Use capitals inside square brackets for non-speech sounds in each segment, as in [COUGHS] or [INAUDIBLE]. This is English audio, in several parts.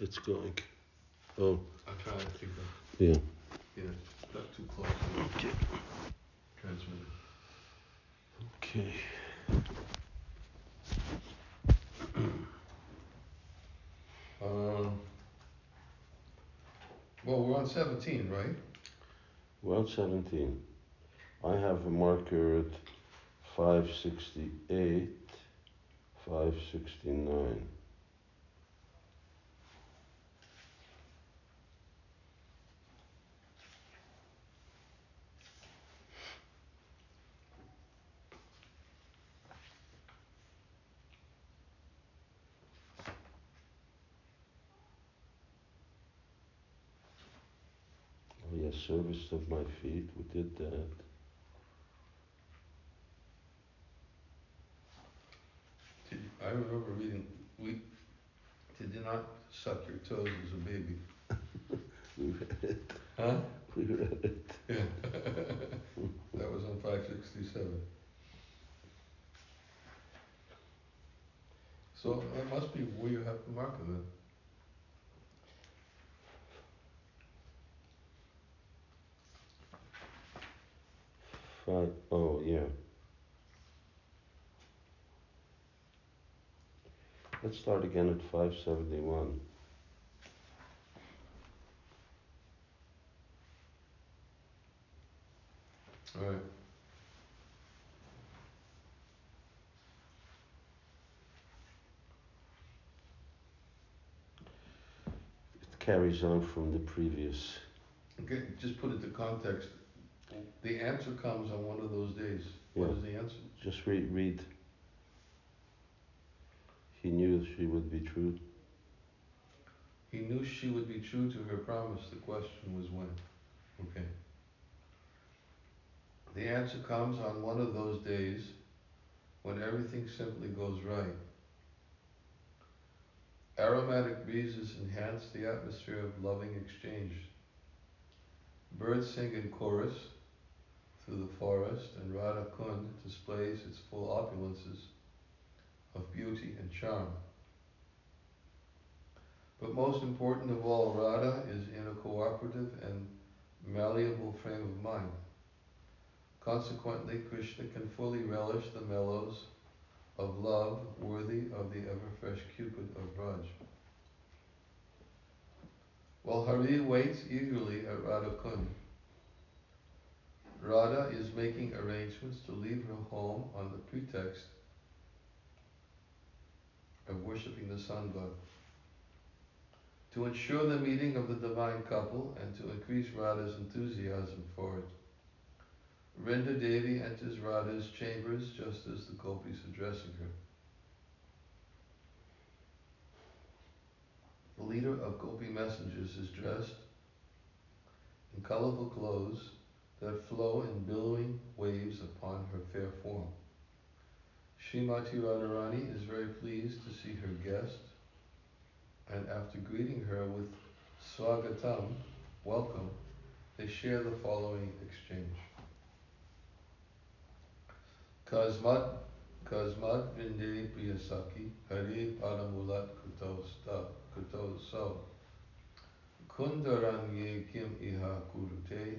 It's going. Oh, trying to keep it, yeah. yeah, not too close Okay. transmitter. Okay. Um, well, we're on seventeen, right? Well, 17. I have a marker at 568, 569. Oh, yes, service of my feet. We did that. Did, I remember reading, we, did you not suck your toes as a baby? [LAUGHS] We read it. Huh? We read it. Yeah. [LAUGHS] That was on five sixty-seven. So that must be where you have the marker then. Five, oh, yeah. Let's start again at 571. Alright. It carries on from the previous. Okay, just put it to context. The answer comes on one of those days. What Yeah. is the answer? Just read, read. He knew she would be true. He knew she would be true to her promise. The question was when. Okay. The answer comes on one of those days when everything simply goes right. Aromatic breezes enhance the atmosphere of loving exchange. Birds sing in chorus through the forest, and Radha Kund displays its full opulences of beauty and charm. But most important of all, Radha is in a cooperative and malleable frame of mind. Consequently, Krishna can fully relish the mellows of love worthy of the ever-fresh Cupid of Braj. While Hari waits eagerly at Radha Kund, Radha is making arrangements to leave her home on the pretext of worshipping the sun god. To ensure the meeting of the divine couple and to increase Radha's enthusiasm for it, Vrinda Devi enters Radha's chambers just as the gopi is addressing her. The leader of gopi messengers is dressed in colorful clothes that flow in billowing waves upon her fair form. Srimati Radharani is very pleased to see her guest, and after greeting her with Swagatam, welcome, they share the following exchange. Kasmat Kasmat Vinde Priyasaki Hari Padamulat Kutosta Kutoso Kundarangi Kim Iha Kurute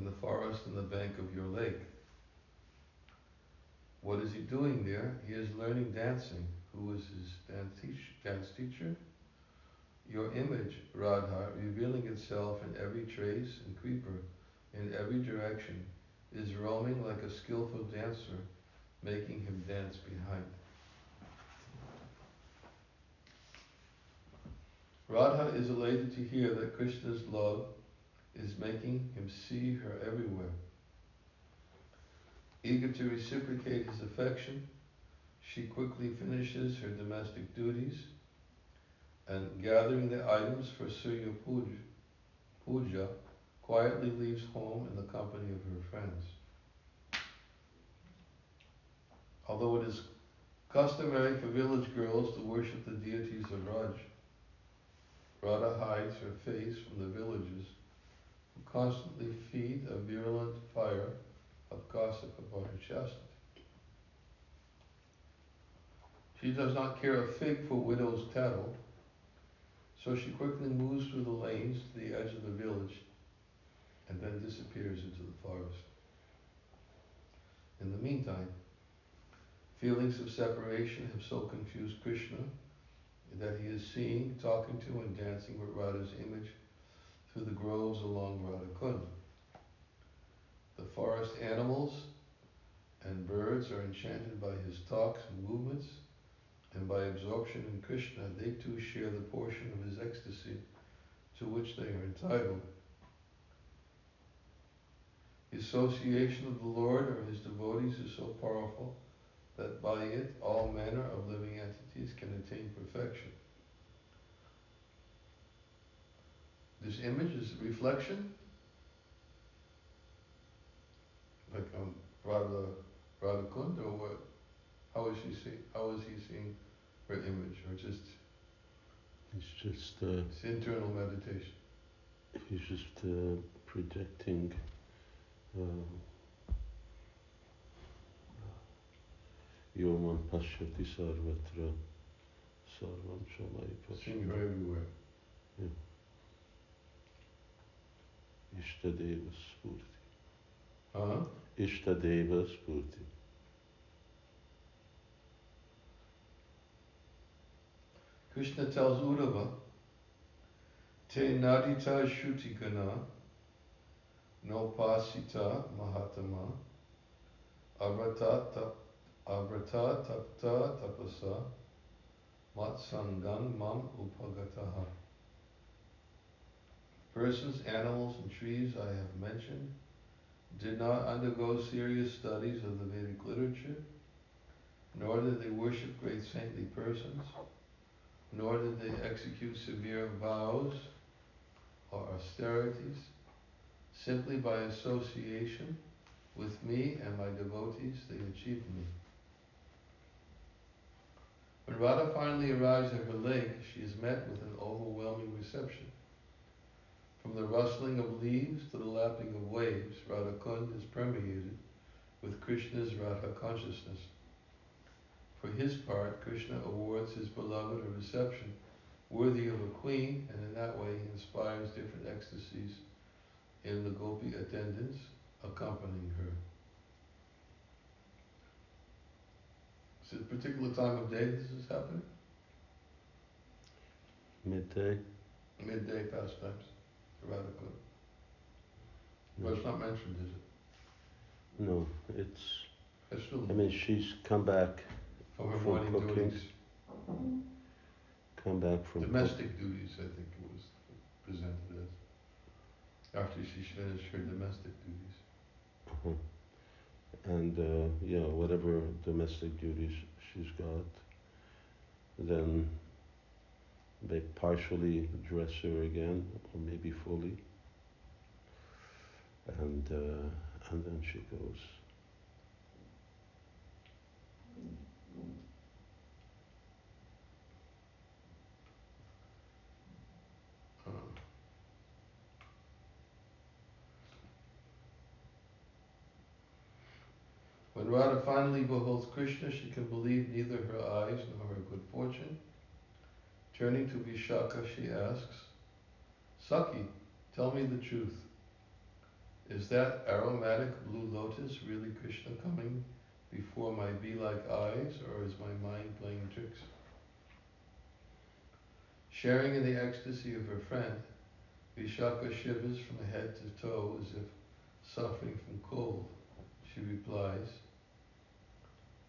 In the forest on the bank of your lake. What is he doing there? He is learning dancing. Who is his dance, dance teacher? Your image, Radha, revealing itself in every trace and creeper, in every direction, is roaming like a skillful dancer, making him dance behind. Radha is elated to hear that Krishna's love is making him see her everywhere. Eager to reciprocate his affection, she quickly finishes her domestic duties and gathering the items for Surya Puja, quietly leaves home in the company of her friends. Although it is customary for village girls to worship the deities of Braj, Radha hides her face from the villagers constantly feed a virulent fire of gossip about her chest. She does not care a fig for widow's tattle, so she quickly moves through the lanes to the edge of the village and then disappears into the forest. In the meantime, feelings of separation have so confused Krishna that he is seeing, talking to, and dancing with Radha's image through the groves along Radhakund. The forest animals and birds are enchanted by his talks and movements, and by absorption in Krishna, they too share the portion of his ecstasy to which they are entitled. The association of the Lord or his devotees is so powerful that by it all manner of living entities can attain perfection. This image is a reflection, like um, Radha, Radha Kund, or what? How is she see? How is he seeing her image, or just? It's just. Uh, it's internal meditation. He's just uh, projecting. Uh, Yoman Pashyati Sarvatra Sarvam Shamai Seeing her everywhere. Yeah. Ishtadeva Spurti. Huh? Ishtadeva Spurti. Krishna tells Uddhava, Te nadita no pasita mahatama, avrata avrata tapta tapasa, matsangang mam upagataha. Persons, animals, and trees I have mentioned did not undergo serious studies of the Vedic literature, nor did they worship great saintly persons, nor did they execute severe vows or austerities. Simply by association with me and my devotees, they achieved me. When Radha finally arrives at her lake, she is met with an overwhelming reception. From the rustling of leaves to the lapping of waves, Radha Kund is permeated with Krishna's Radha consciousness. For his part, Krishna awards his beloved a reception worthy of a queen, and in that way he inspires different ecstasies in the gopi attendants accompanying her. Is it a particular time of day this is happening? Midday. Midday pastimes, radical. But it's not mentioned, is it? No, it's. It's still I mean, she's come back from her from morning cooking. duties. Come back from Domestic duties, I think it was presented as. After she finished her domestic duties. Uh-huh. And uh, yeah, whatever domestic duties she's got, then they partially dress her again, or maybe fully, and uh, and then she goes. When Radha finally beholds Krishna, she can believe neither her eyes nor her good fortune. Turning to Vishaka, she asks, Saki, tell me the truth. Is that aromatic blue lotus really Krishna coming before my bee-like eyes, or is my mind playing tricks? Sharing in the ecstasy of her friend, Vishaka shivers from head to toe as if suffering from cold. She replies,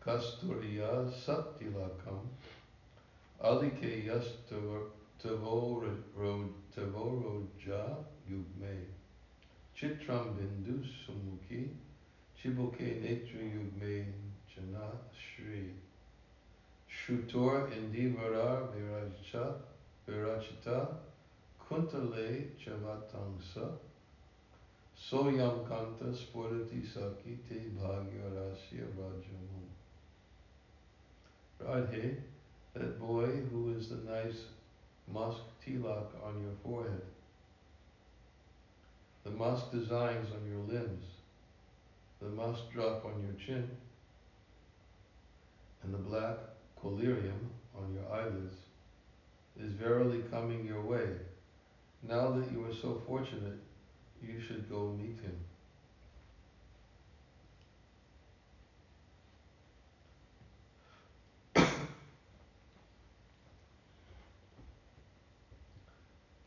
Kasturiya Satilakam Alike yastavaroja yugme chitram bindu sumuki, chiboke netri yugme jana shri shutor indivara virajita virajita kuntale chavatangsa soyam kanta sporati sakite bhagya rasya rajamam Radhe that boy who is the nice musk tilak on your forehead, the musk designs on your limbs, the musk drop on your chin, and the black collyrium on your eyelids is verily coming your way. Now that you are so fortunate, you should go meet him.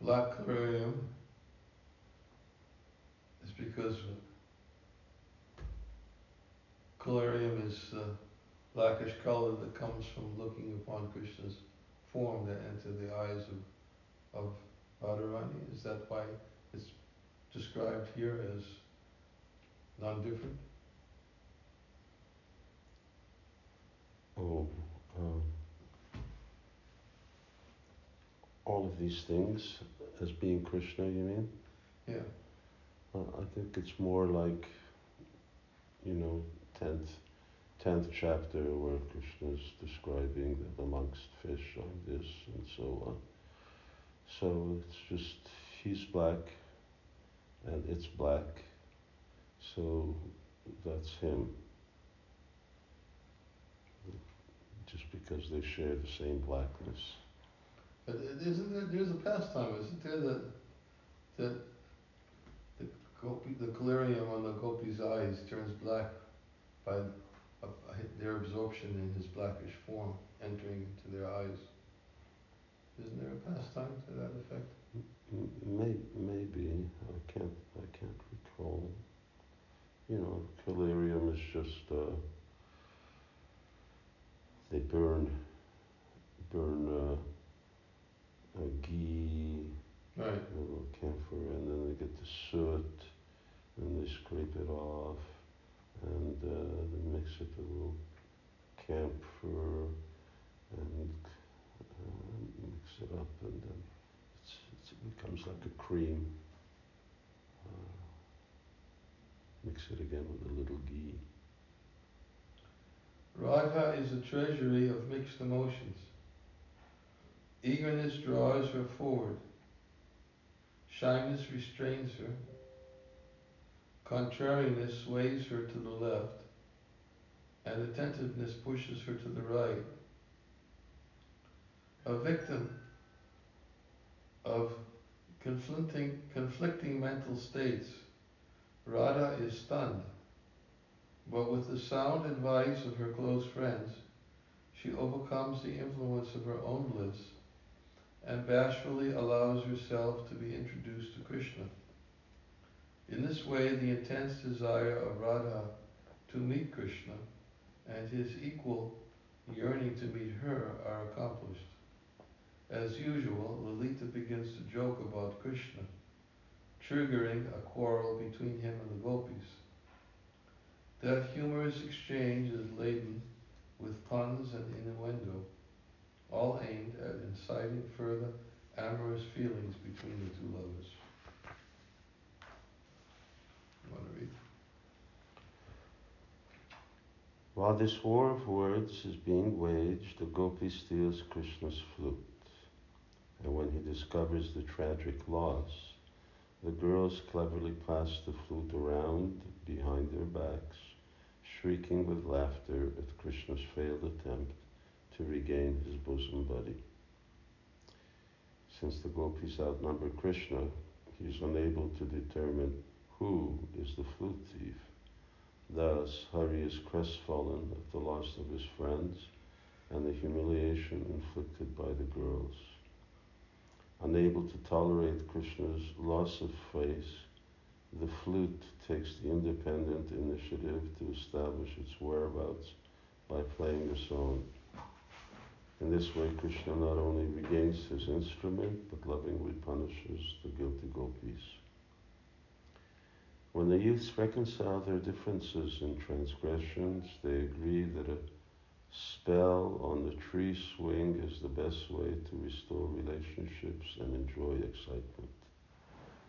Black collyrium is because collyrium is the blackish color that comes from looking upon Krishna's form that enter the eyes of, of Radharani. Is that why it's described here as non-different? Oh, um, all of these things as being Krishna, you mean? Yeah. Uh, I think it's more like, you know, tenth, tenth chapter where Krishna is describing that amongst fish on this and so on. So it's just he's black, and it's black, so that's him. Just because they share the same blackness. But isn't there, there's a pastime, isn't there, that, that the the collyrium on the gopi's eyes turns black by uh, their absorption in his blackish form entering into their eyes. Isn't there a pastime to that effect? Maybe, maybe I can't. I can't recall. You know, collyrium is just uh, they burn burn uh, a ghee, right. a little camphor, and then they get the soot, and they scrape it off, and uh, they mix it with a little camphor, and uh, mix it up, and then it's, it's, it becomes like a cream. Uh, mix it again with a little ghee. Radha is a treasury of mixed emotions. Eagerness draws her forward. Shyness restrains her. Contrariness sways her to the left. And attentiveness pushes her to the right. A victim of conflicting, conflicting mental states, Radha is stunned. But with the sound advice of her close friends, she overcomes the influence of her own bliss and bashfully allows herself to be introduced to Krishna. In this way, the intense desire of Radha to meet Krishna and his equal yearning to meet her are accomplished. As usual, Lalita begins to joke about Krishna, triggering a quarrel between him and the gopis. That humorous exchange is laden with puns and innuendo all aimed at inciting further amorous feelings between the two lovers. Want to read? While this war of words is being waged, the gopi steals Krishna's flute. And when he discovers the tragic loss, the girls cleverly pass the flute around behind their backs, shrieking with laughter at Krishna's failed attempt to regain his bosom buddy. Since the gopis outnumber Krishna, he is unable to determine who is the flute thief. Thus, Hari is crestfallen at the loss of his friends and the humiliation inflicted by the girls. Unable to tolerate Krishna's loss of face, the flute takes the independent initiative to establish its whereabouts by playing a song. In this way, Krishna not only regains his instrument, but lovingly punishes the guilty gopis. When the youths reconcile their differences in transgressions, they agree that a spell on the tree swing is the best way to restore relationships and enjoy excitement.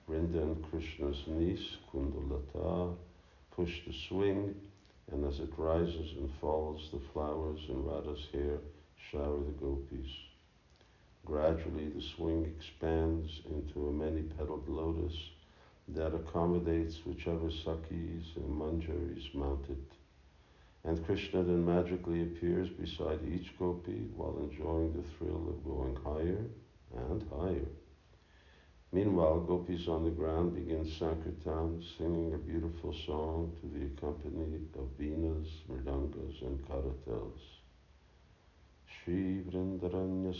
Vrinda and Krishna's niece, Kundalata, push the swing, and as it rises and falls, the flowers in Radha's hair shower the gopis. Gradually, the swing expands into a many petaled lotus that accommodates whichever Sakis and Manjaris mount it. And Krishna then magically appears beside each gopi while enjoying the thrill of going higher and higher. Meanwhile, gopis on the ground begin Sankirtan, singing a beautiful song to the accompaniment of veenas, mridangas, and karatals. Vrindaranya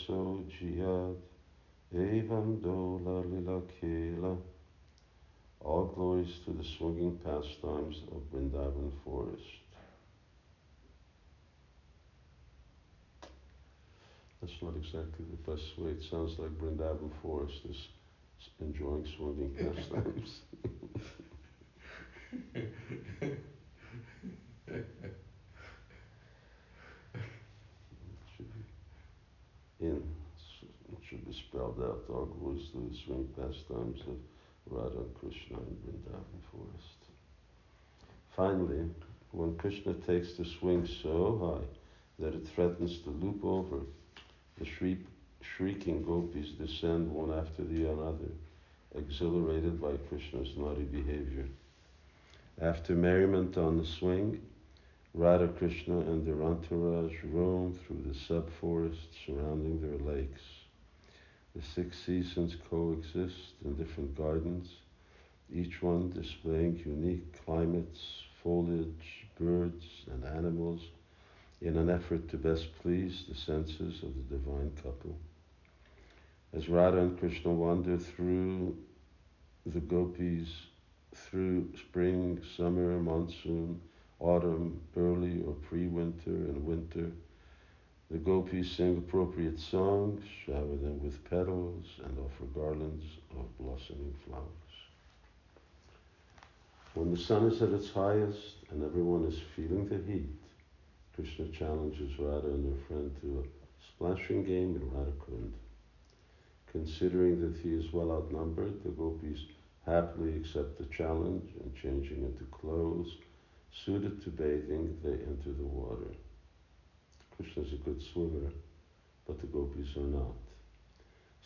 Evam Dola Lila Kela All glories to the swinging pastimes of Vrindavan forest. That's not exactly the best way. It sounds like Vrindavan forest is enjoying swinging [LAUGHS] pastimes. [LAUGHS] in it should be spelled out. Glories to the swing pastimes of Radha Krishna in Vrindavan forest. Finally, when Krishna takes the swing so high that it threatens to loop over, the shriek, shrieking gopis descend one after the other, exhilarated by Krishna's naughty behavior. After merriment on the swing, Radha Krishna and their entourage roam through the sub-forest surrounding their lakes. The six seasons coexist in different gardens, each one displaying unique climates, foliage, birds, and animals in an effort to best please the senses of the divine couple. As Radha and Krishna wander through the gopis, through spring, summer, monsoon, autumn, early or pre-winter, and winter. The gopis sing appropriate songs, shower them with petals, and offer garlands of blossoming flowers. When the sun is at its highest and everyone is feeling the heat, Krishna challenges Radha and her friend to a splashing game in Radhakund. Considering that he is well outnumbered, the gopis happily accept the challenge and changing into clothes Suited to bathing, they enter the water. Krishna is a good swimmer, but the gopis are not.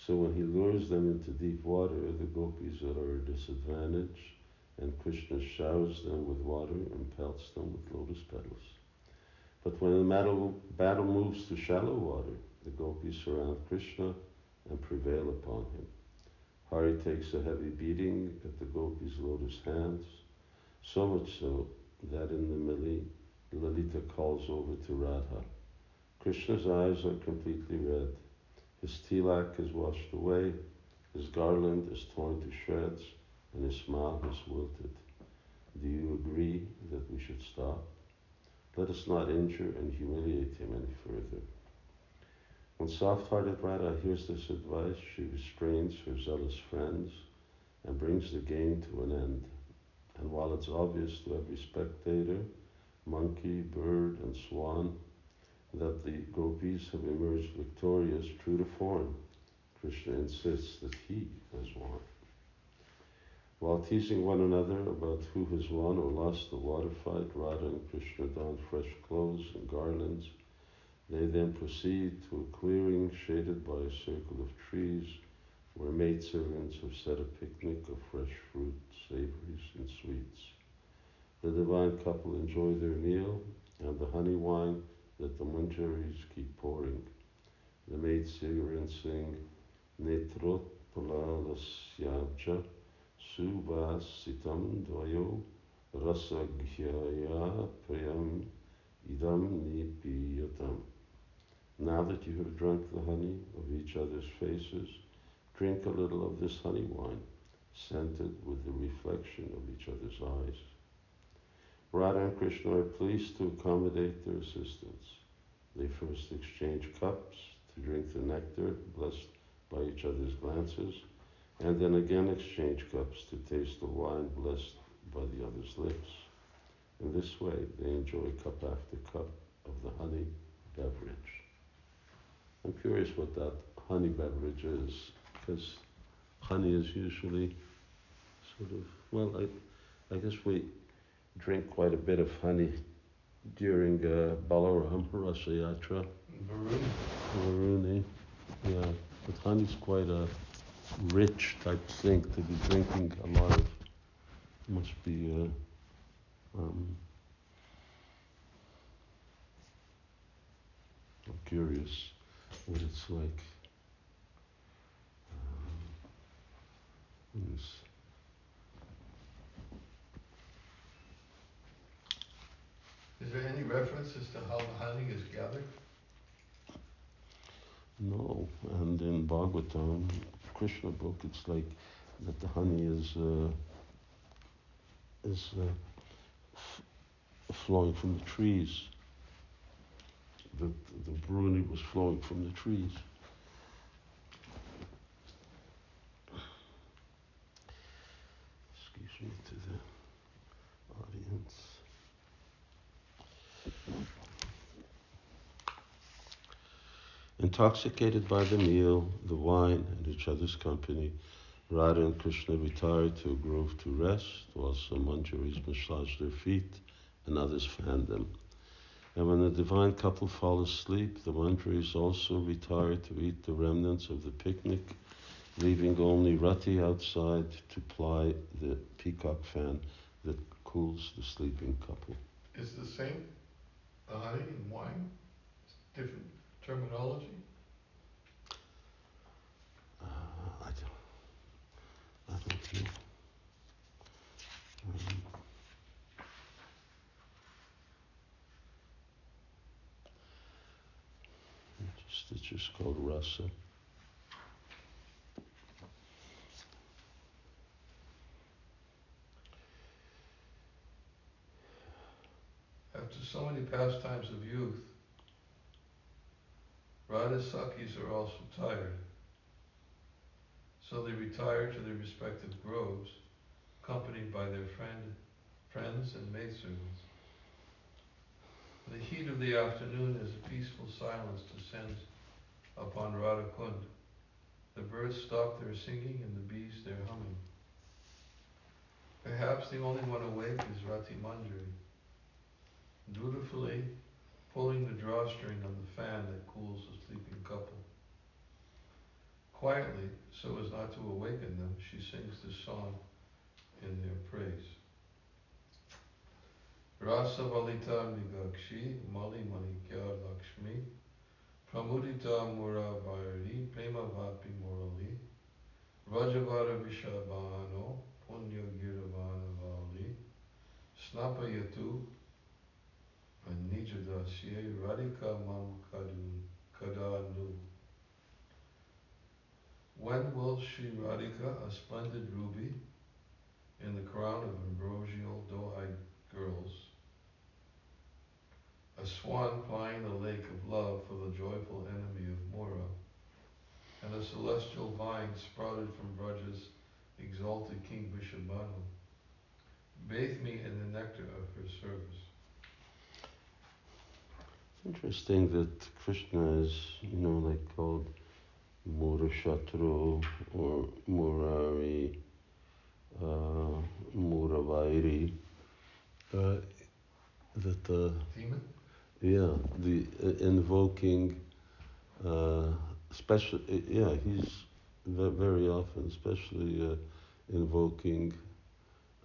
So when he lures them into deep water, the gopis are at a disadvantage, and Krishna showers them with water and pelts them with lotus petals. But when the battle, battle moves to shallow water, the gopis surround Krishna and prevail upon him. Hari takes a heavy beating at the gopis' lotus hands, so much so that in the Mili, Lalita calls over to Radha. Krishna's eyes are completely red. His tilak is washed away, his garland is torn to shreds, and his smile has wilted. Do you agree that we should stop? Let us not injure and humiliate him any further. When soft-hearted Radha hears this advice, she restrains her zealous friends and brings the game to an end. And while it's obvious to every spectator, monkey, bird, and swan, that the gopis have emerged victorious true to form, Krishna insists that he has won. While teasing one another about who has won or lost the water fight, Radha and Krishna don fresh clothes and garlands. They then proceed to a clearing shaded by a circle of trees where maidservants have set a picnic of fresh fruit, savories, and sweets. The divine couple enjoy their meal and the honey wine that the manjaris keep pouring. The maidservants sing Netrot Palalasyabcha Subhasitam Dvayo Rasaghyaya Prayam Idam Nipiyatam. Now that you have drunk the honey of each other's faces, Drink a little of this honey wine, scented with the reflection of each other's eyes. Radha and Krishna are pleased to accommodate their assistants. They first exchange cups to drink the nectar blessed by each other's glances, and then again exchange cups to taste the wine blessed by the other's lips. In this way, they enjoy cup after cup of the honey beverage. I'm curious what that honey beverage is because honey is usually sort of well, I, I guess we drink quite a bit of honey during uh, Balaram Rasa Yatra. Baruni. Yeah, but honey's quite a rich type thing to be drinking a lot of. Must be. Uh, um, I'm curious what it's like. Yes. Is there any reference as to how the honey is gathered? No, and in Bhagavatam, Krishna book, it's like that the honey is uh, is uh, f- flowing from the trees. The the bruni was flowing from the trees. Excuse me to the audience. Intoxicated by the meal, the wine, and each other's company, Radha and Krishna retired to a grove to rest, while some manjaris massaged their feet and others fanned them. And when the divine couple fall asleep, the manjaris also retire to eat the remnants of the picnic, leaving only Rati outside to ply the peacock fan that cools the sleeping couple. Is the same, the honey and wine? Different terminology? Uh. Um, just, it's just called rasa. After so many pastimes of youth, Radha Sakis are also tired. So they retire to their respective groves, accompanied by their friend, friends and maidservants. The heat of the afternoon, as a peaceful silence descends upon Radha Kund, the birds stop their singing and the bees their humming. Perhaps the only one awake is Rati Manjari, dutifully pulling the drawstring on the fan that cools the sleeping couple. Quietly, so as not to awaken them, she sings this song in their praise. Rasa Valita Migakshi Mali Manikya Lakshmi Pramudita Muravari Prema Vapi Murali Rajavara Vishabhano Punya Giravana Vali Snapayatu Nijadasye Radhika Mam Kadu Kadanu. When will Sri Radhika, a splendid ruby, in the crown of ambrosial doe-eyed girls, a swan plying the lake of love for the joyful enemy of Mura, and a celestial vine sprouted from Braja's exalted king Vrishabhanu, bathe me in the nectar of her service. Interesting that Krishna is, you know, like called Murashatru or Murari, uh, Muravairi. Uh, that uh, Demon? yeah, the uh, invoking, uh, especially yeah, he's very often, especially uh, invoking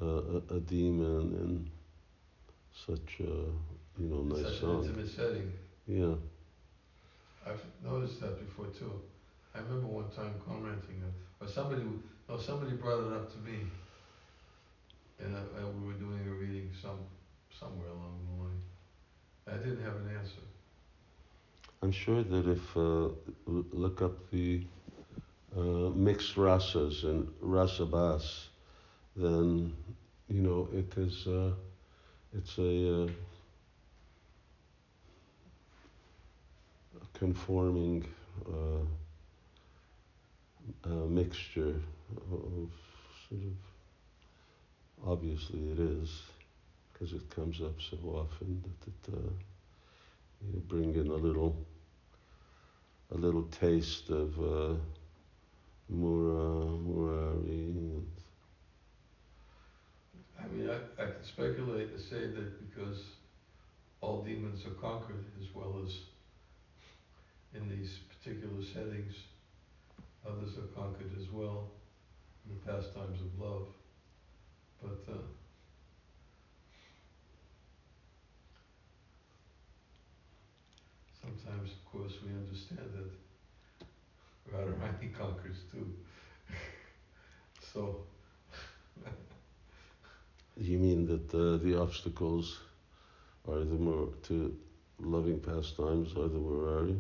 uh, a, a demon in such a you know nice Such an song. intimate setting. Yeah. I've noticed that before too. I remember one time commenting, uh, or somebody, no, somebody brought it up to me, and I, I, we were doing a reading some somewhere along the line. I didn't have an answer. I'm sure that if uh, look up the uh, mixed rasas and rasabas, then you know it is uh, it's a, uh, a conforming a mixture of sort of obviously it is because it comes up so often that it uh, you bring in a little a little taste of uh, mura uh, murari and I mean, I, I can speculate to say that because all demons are conquered as well as in these particular settings, others are conquered as well in the pastimes of love. But uh, sometimes, of course, we understand that Radharani [LAUGHS] conquers too. [LAUGHS] so [LAUGHS] You mean that uh, the obstacles are the more to loving pastimes are the Murari?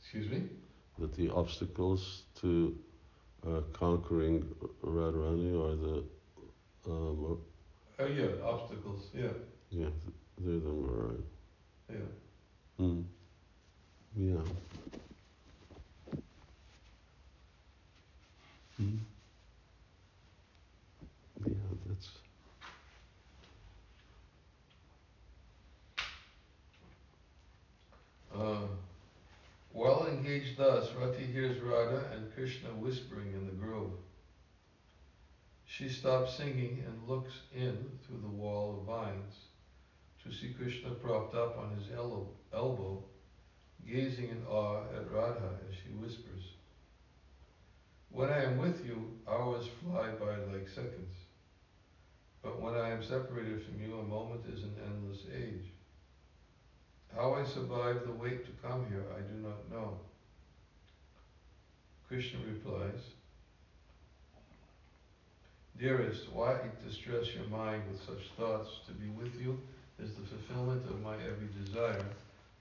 Excuse me? That the obstacles to uh, conquering Radharani are the um, Oh yeah, obstacles. Yeah, yeah they're the. yeah. Hmm. Yeah. Hmm. Yeah, that's Uh, thus, Rati hears Radha and Krishna whispering in the grove. She stops singing and looks in through the wall of vines to see Krishna propped up on his elbow, elbow gazing in awe at Radha as she whispers. When I am with you, hours fly by like seconds. But when I am separated from you, a moment is an endless age. How I survived the wait to come here, I do not know. Krishna replies, Dearest, why distress your mind with such thoughts? To be with you is the fulfillment of my every desire.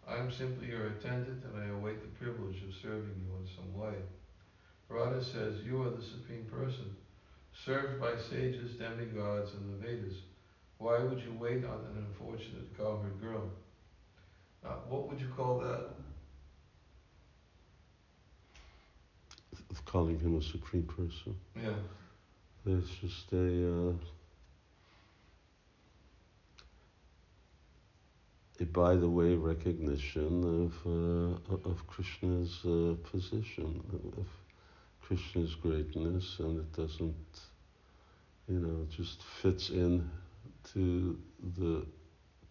I am simply your attendant and I await the privilege of serving you in some way. Radha says, You are the Supreme Person, served by sages, demigods, and the Vedas. Why would you wait on an unfortunate cowherd girl? What would you call that? Calling him a supreme person. Yeah. There's just a, uh, a by the way recognition of uh, of Krishna's uh, position, of Krishna's greatness, and it doesn't, you know, just fits in to the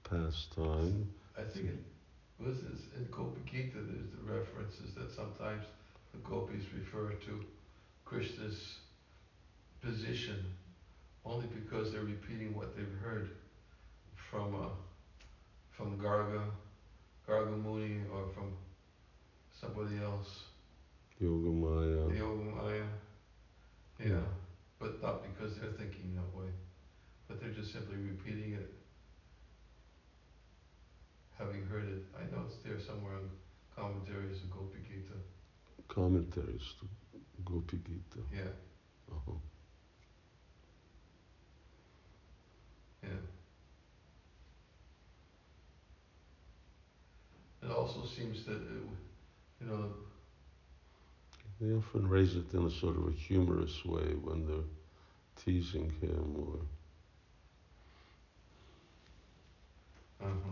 pastime. I think it was in Gopi Gita, there's the references that sometimes the gopis refer to Krishna's position only because they're repeating what they've heard from uh, from Garga, Garga Muni, or from somebody else, Yogamaya. Yogamaya. Yeah, but not because they're thinking that way, but they're just simply repeating it, having heard it. I know it's there somewhere in commentaries of Gopi Gita. Commentaries to Gopi Gita. Yeah, Uh-huh. yeah. It also seems that, it, you know, They often raise it in a sort of a humorous way when they're teasing him or uh-huh.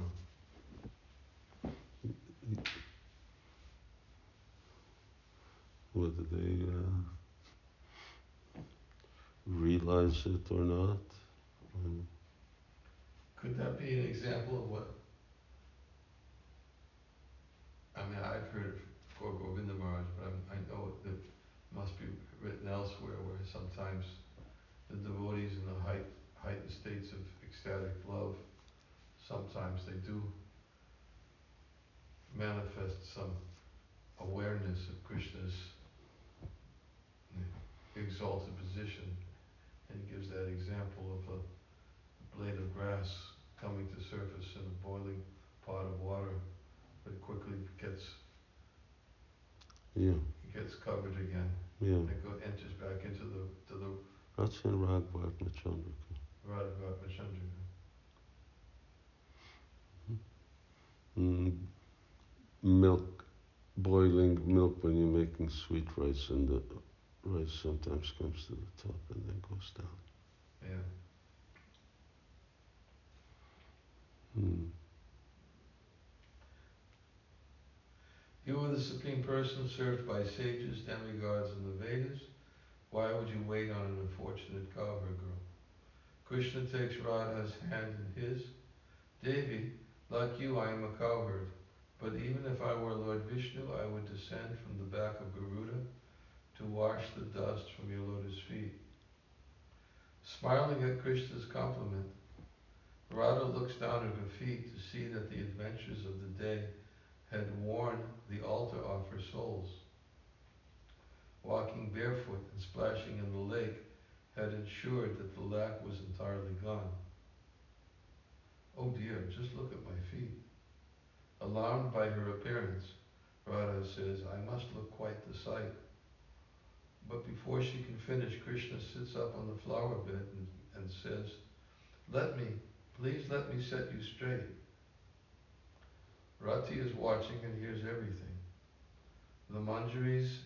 They uh, realize it or not. Um, Could that be an example of what? I mean, I've heard it for Govinda Maharaj, but I'm, I know it must be written elsewhere where sometimes the devotees in the height, heightened states of ecstatic love, sometimes they do manifest some awareness of Krishna's exalted position. And he gives that example of a blade of grass coming to surface in a boiling pot of water, but quickly gets yeah, gets covered again. yeah. It go, enters back into the to the That's in Raga Vartma Chandrika. Radha Chandra. Mm, milk, boiling milk when you're making sweet rice, and the rice sometimes comes to the top and then goes down. Yeah. Mm. You are the Supreme Person served by sages, demigods, and the Vedas. Why would you wait on an unfortunate cowherd girl? Krishna takes Radha's hand in his. Devi, like you, I am a cowherd, but even if I were Lord Vishnu, I would descend from the back of Garuda to wash the dust from your lotus feet. Smiling at Krishna's compliment, Radha looks down at her feet to see that the adventures of the day had worn the alta off her soles. Walking barefoot and splashing in the lake had ensured that the lac was entirely gone. Oh dear, just look at my feet. Alarmed by her appearance, Radha says, I must look quite the sight. But before she can finish, Krishna sits up on the flower bed and, and says, Let me, please let me set you straight. Rati is watching and hears everything. The Manjari's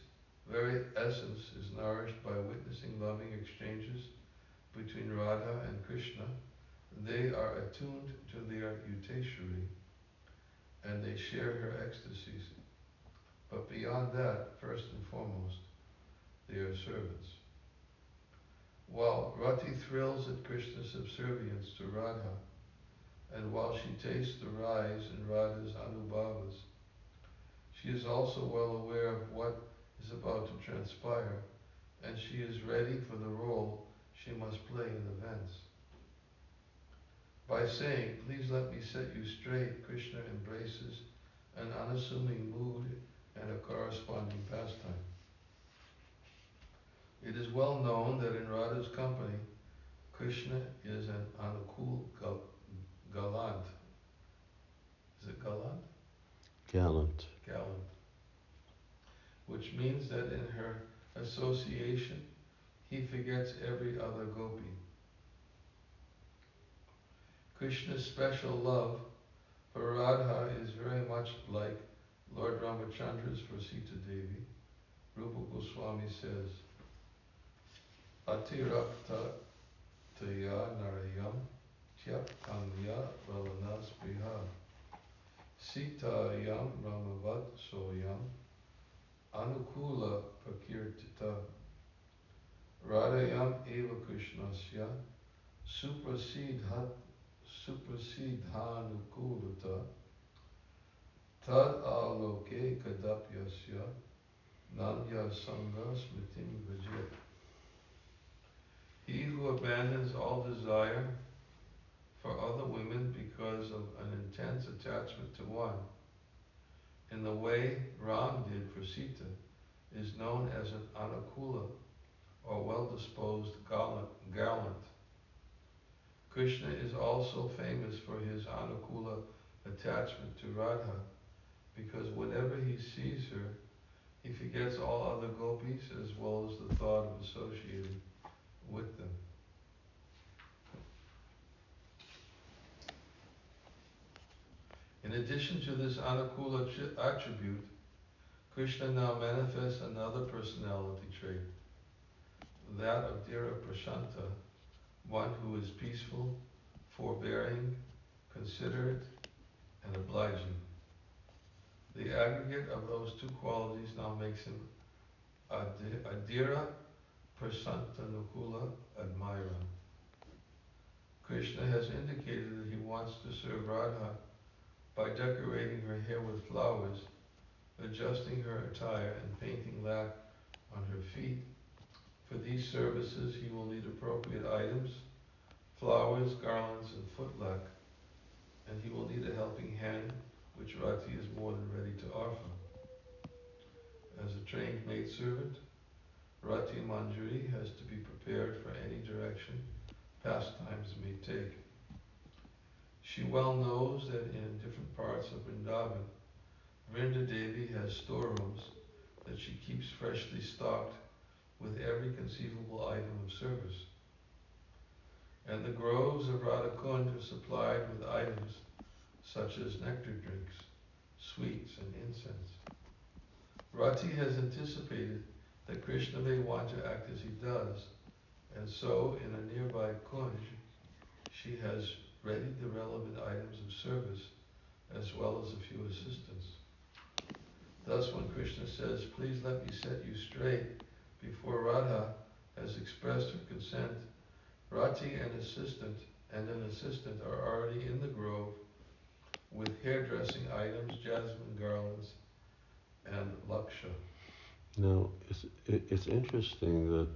very essence is nourished by witnessing loving exchanges between Radha and Krishna. They are attuned to their Yuteshwari and they share her ecstasies. But beyond that, first and foremost, they are servants. While Rati thrills at Krishna's subservience to Radha, and while she tastes the rise in Radha's anubhavas, she is also well aware of what is about to transpire, and she is ready for the role she must play in events. By saying, Please let me set you straight, Krishna embraces an unassuming mood and a corresponding pastime. It is well known that in Radha's company, Krishna is an anukul gal- galant. Is it galant? Gallant. Gallant. Which means that in her association, he forgets every other gopi. Krishna's special love for Radha is very much like Lord Ramachandra's for Sita Devi. Rupa Goswami says, Ralanas Priha Sita Yam Ramavat Soyam Anukula Prakirtita Radhayam Eva Krishnasya Suprasidhat Tad aloke kadapyasya Nanya Sangha Smritim Bhajet He who abandons all desire for other women because of an intense attachment to one, in the way Ram did for Sita, is known as an anukula, or well-disposed gallant. Krishna is also famous for his anukula attachment to Radha, because whenever he sees her, he forgets all other gopis as well as the thought of associating with them. In addition to this anukula attribute, Krishna now manifests another personality trait, that of Dhira Prashanta, one who is peaceful, forbearing, considerate, and obliging. The aggregate of those two qualities now makes him a Adira Prasantanukula Admira. Krishna has indicated that he wants to serve Radha by decorating her hair with flowers, adjusting her attire, and painting lac on her feet. For these services, he will need appropriate items, flowers, garlands, and footlac, and he will need a helping hand, which Rati is more than ready to offer. As a trained maidservant, Rati Manjari has to be prepared for any direction pastimes may take. She well knows that in different parts of Vrindavan, Vrinda Devi has storerooms that she keeps freshly stocked with every conceivable item of service. And the groves of Radhakund are supplied with items such as nectar drinks, sweets, and incense. Rati has anticipated that Krishna may want to act as he does, and so in a nearby kunj, she has readied the relevant items of service as well as a few assistants. Thus, when Krishna says, Please let me set you straight, before Radha has expressed her consent, Rati and assistant and an assistant are already in the grove with hairdressing items, jasmine garlands, and laksha. Now, it's, it, it's interesting that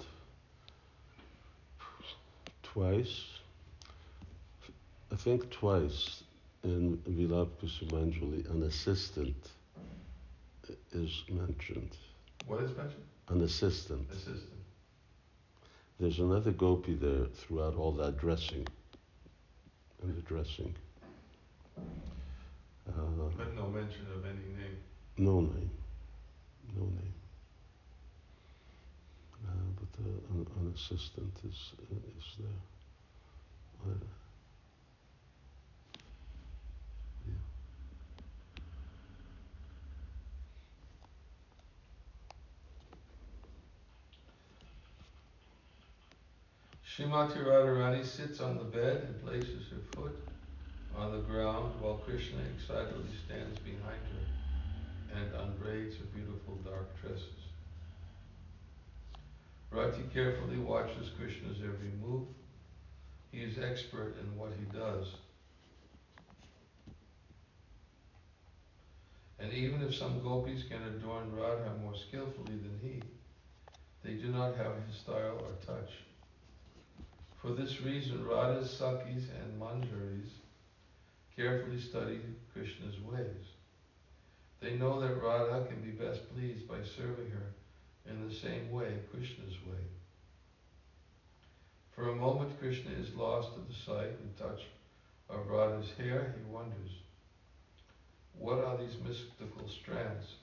twice, I think twice in Vilap Kusumanjali, an assistant is mentioned. What is mentioned? An assistant. Assistant. There's another gopi there throughout all that dressing. And the dressing. Uh, But no mention of any name. no name. No name. Uh, but an, an assistant is, is there. Uh, Shrimati Radharani sits on the bed and places her foot on the ground while Krishna excitedly stands behind her and unbraids her beautiful dark tresses. Rati carefully watches Krishna's every move. He is expert in what he does. And even if some gopis can adorn Radha more skillfully than he, they do not have his style or touch. For this reason, Radha's Sakhis and Manjaris carefully study Krishna's ways. They know that Radha can be best pleased by serving her in the same way, Krishna's way. For a moment, Krishna is lost to the sight and touch of Radha's hair. He wonders, what are these mystical strands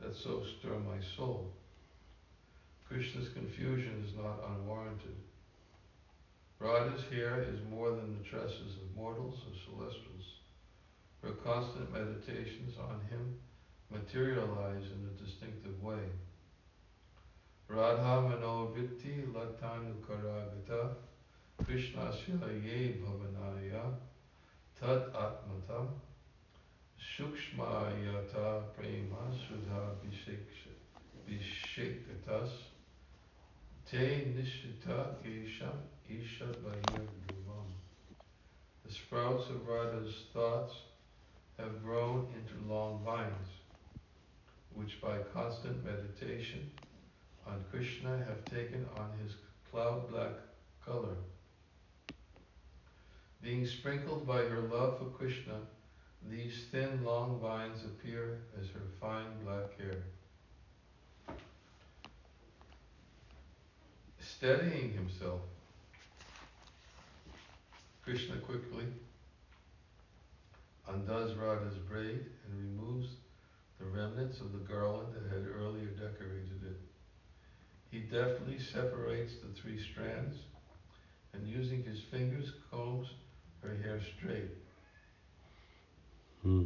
that so stir my soul? Krishna's confusion is not unwarranted. Radha's hair is more than the tresses of mortals or celestials. Her constant meditations on him materialize in a distinctive way. Radha manovitti latanukaragata Krishna ye bhavanaya tad atmatam sukshmayata prema sudha vishekatas te nishita kesham ishabhaya dhruvam. The sprouts of Radha's thoughts have grown into long vines, which by constant meditation on Krishna have taken on his cloud black color. Being sprinkled by her love for Krishna, these thin long vines appear as her fine black hair. Steadying himself, Krishna quickly undoes Radha's braid and removes the remnants of the garland that had earlier decorated it. He deftly separates the three strands and using his fingers combs her hair straight. hmm.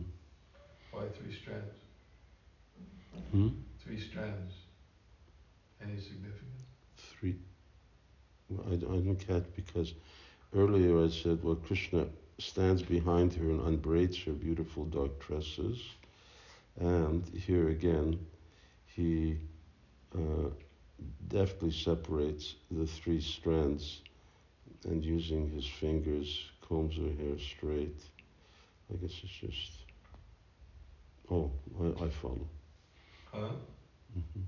Why three strands? Hmm? Three strands. Any significance? Three. I, I don't catch because earlier I said, well, Krishna stands behind her and unbraids her beautiful dark tresses. And here again, he uh, deftly separates the three strands and using his fingers combs her hair straight. I guess it's just. Oh, I, I follow. Huh? hmm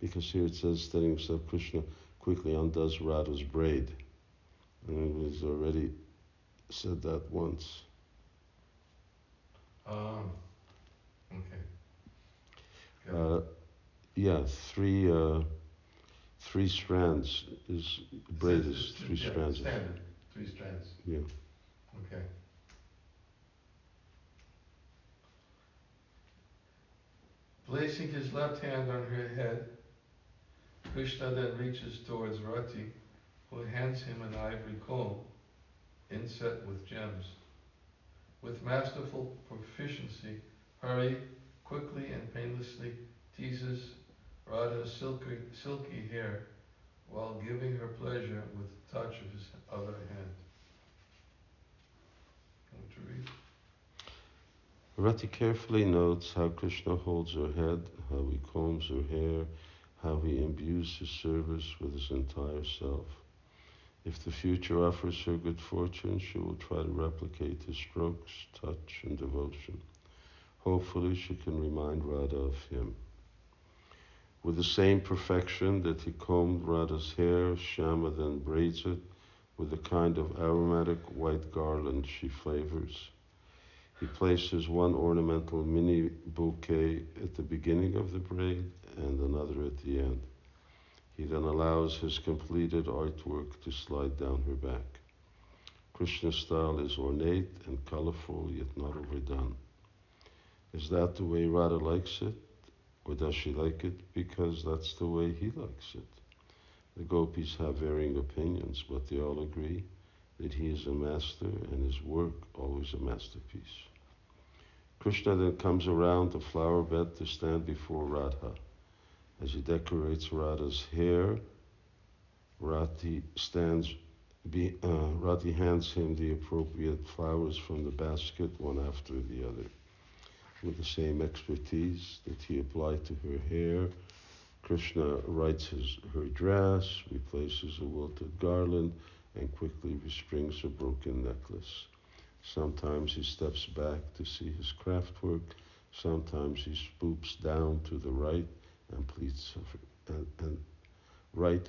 Because here it says, studying himself, Krishna quickly undoes Radha's braid. And he's already said that once. Um, okay. Got. Uh, yeah, three uh, three strands is braid is three yeah, strands. Standard, three strands. Yeah. Okay. Placing his left hand on her head, Krishna then reaches towards Rati, who hands him an ivory comb inset with gems. With masterful proficiency, Hari quickly and painlessly teases Radha's silky, silky hair while giving her pleasure with the touch of his other hand. Want to read? Rati carefully notes how Krishna holds her head, how he combs her hair, how he imbues his service with his entire self. If the future offers her good fortune, she will try to replicate his strokes, touch, and devotion. Hopefully, she can remind Radha of him. With the same perfection that he combed Radha's hair, Shyama then braids it with a kind of aromatic white garland she flavors. He places one ornamental mini bouquet at the beginning of the braid and another at the end. He then allows his completed artwork to slide down her back. Krishna's style is ornate and colorful, yet not overdone. Is that the way Radha likes it? Or does she like it because that's the way he likes it? The gopis have varying opinions, but they all agree that he is a master and his work always a masterpiece. Krishna then comes around the flower bed to stand before Radha. As he decorates Radha's hair, Rati stands, be, uh, Rati hands him the appropriate flowers from the basket, one after the other. With the same expertise that he applied to her hair, Krishna rights his, her dress, replaces a wilted garland, and quickly restrings a broken necklace. Sometimes he steps back to see his craftwork. Sometimes he spoops down to the right and pleats and, and right.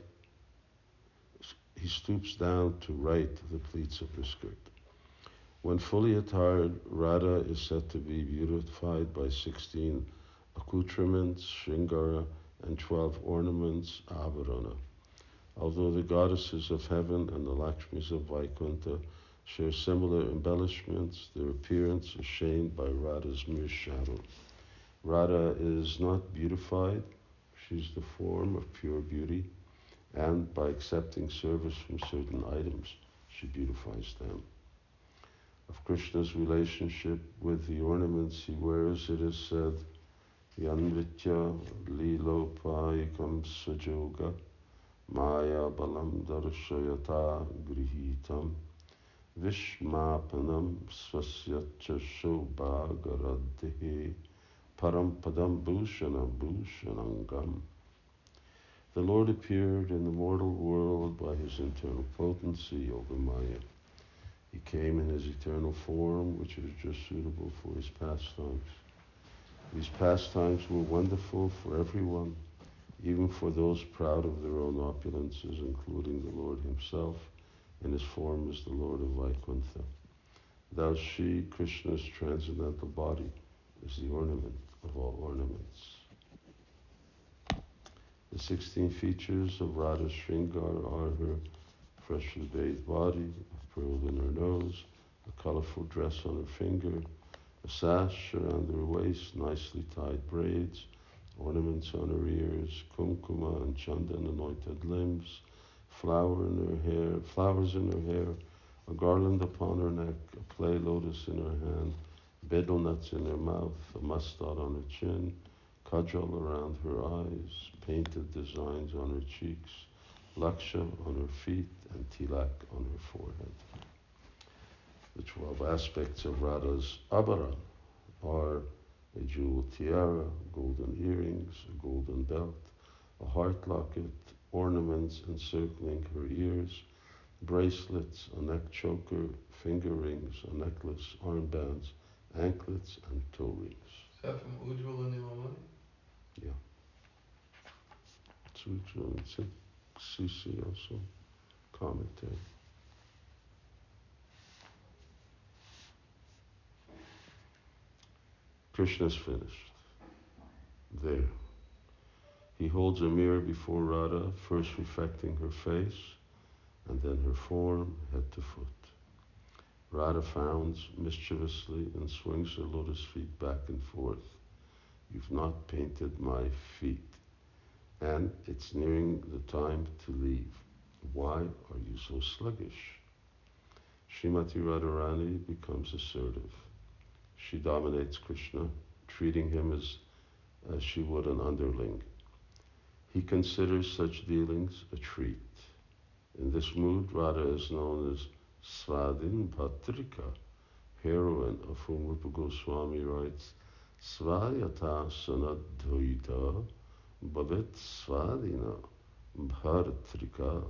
He stoops down to right the pleats of her skirt. When fully attired, Radha is said to be beautified by 16 accoutrements, shringara, and 12 ornaments, avarana. Although the goddesses of heaven and the Lakshmis of Vaikuntha share similar embellishments, their appearance is shamed by Radha's mere shadow. Radha is not beautified, she's the form of pure beauty, and by accepting service from certain items, she beautifies them. Of Krishna's relationship with the ornaments he wears, it is said, Yanvitya Lilopayikam Sajoga Maya Balam Darshayata Grihitam Vishmapanam Swasyacha Shobhagaradhi Parampadam Bhushanam Bhushanangam. The Lord appeared in the mortal world by his internal potency over Maya. He came in his eternal form, which is just suitable for his pastimes. These pastimes were wonderful for everyone, even for those proud of their own opulences, including the Lord himself in his form as the Lord of Vaikuntha. Thus she, Krishna's transcendental body, is the ornament of all ornaments. The 16 features of Radha's Shringar are her freshly bathed body, pearl in her nose, a colorful dress on her finger, a sash around her waist, nicely tied braids, ornaments on her ears, kumkuma and chandan anointed limbs, flower in her hair, flowers in her hair, a garland upon her neck, a clay lotus in her hand, betel nuts in her mouth, a mustard on her chin, kajal around her eyes, painted designs on her cheeks, laksha on her feet, and tilak on her forehead. The twelve aspects of Radha's abharan are a jeweled tiara, golden earrings, a golden belt, a heart locket, ornaments encircling her ears, bracelets, a neck choker, finger rings, a necklace, armbands, anklets, and toe rings. Is that from Ujjwala Nilamani? Yeah. Sutra and CC also commentary. Krishna's finished. There. He holds a mirror before Radha, first reflecting her face and then her form, head to foot. Radha frowns mischievously and swings her lotus feet back and forth. You've not painted my feet, and it's nearing the time to leave. Why are you so sluggish? Srimati Radharani becomes assertive. She dominates Krishna, treating him as, as she would an underling. He considers such dealings a treat. In this mood, Radha is known as Svadhin Bhartrika, heroine of whom Rupa Goswami writes, Svayata sanadhoita svadina bhartrika.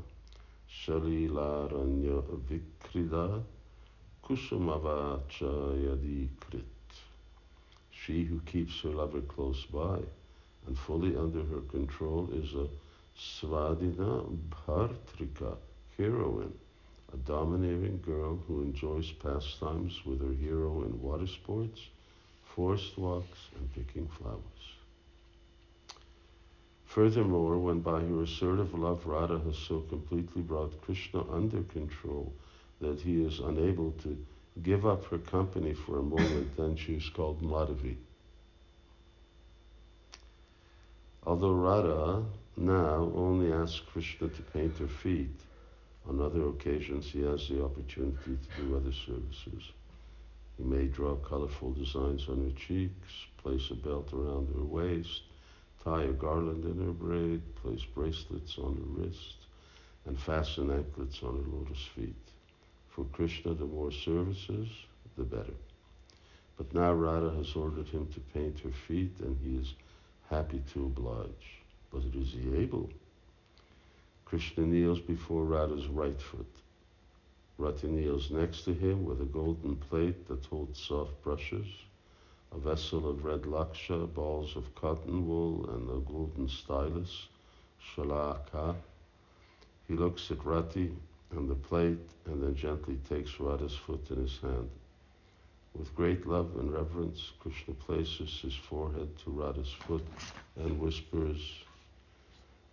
Shalilaranya Vikrida Kusumavacha Yadikrit. She who keeps her lover close by and fully under her control is a Svadina Bhartrika heroine, a domineering girl who enjoys pastimes with her hero in water sports, forest walks, and picking flowers. Furthermore, when by her assertive love Radha has so completely brought Krishna under control that he is unable to give up her company for a moment, then she is called Madhavi. Although Radha now only asks Krishna to paint her feet, on other occasions he has the opportunity to do other services. He may draw colorful designs on her cheeks, place a belt around her waist, tie a garland in her braid, place bracelets on her wrists, and fasten anklets on her lotus feet. For Krishna, the more services, the better. But now Radha has ordered him to paint her feet, and he is happy to oblige. But is he able? Krishna kneels before Radha's right foot. Rati kneels next to him with a golden plate that holds soft brushes a vessel of red laksha, balls of cotton wool, and a golden stylus, shalaka. He looks at Rati and the plate and then gently takes Radha's foot in his hand. With great love and reverence, Krishna places his forehead to Radha's foot and whispers,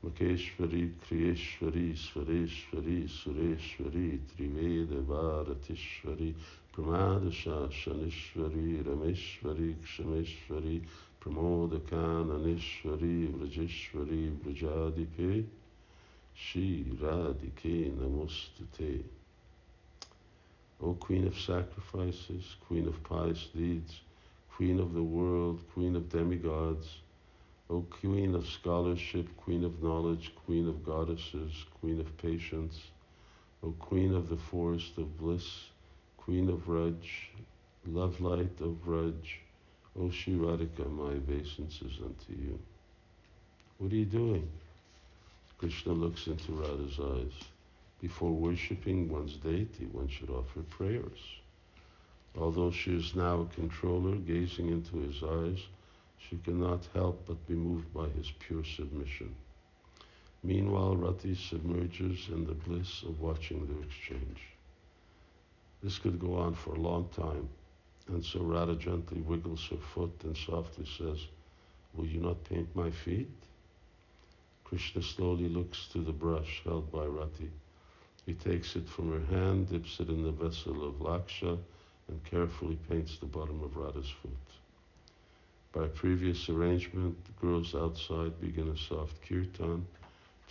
Makeshwari, Kriyeshwari, Swareshwari, Sureshwari, Triveda Bharatishwari, Shanishwari, Rameshwari, Kshameshwari, Pramodakananishwari, Vrajeshwari, Vrajadipe, Shri Radhike Namostate. O Queen of sacrifices, Queen of pious deeds, Queen of the world, Queen of demigods, O Queen of scholarship, Queen of knowledge, Queen of goddesses, Queen of patience, O Queen of the forest of bliss, Queen of Braj, love light of Braj, O Shri Radhika, my obeisances unto you. What are you doing? Krishna looks into Radha's eyes. Before worshipping one's deity, one should offer prayers. Although she is now a controller, gazing into his eyes, she cannot help but be moved by his pure submission. Meanwhile, Rati submerges in the bliss of watching their exchange. This could go on for a long time, and so Radha gently wiggles her foot and softly says, Will you not paint my feet? Krishna slowly looks to the brush held by Rati. He takes it from her hand, dips it in the vessel of Laksha, and carefully paints the bottom of Radha's foot. By previous arrangement, the girls outside begin a soft kirtan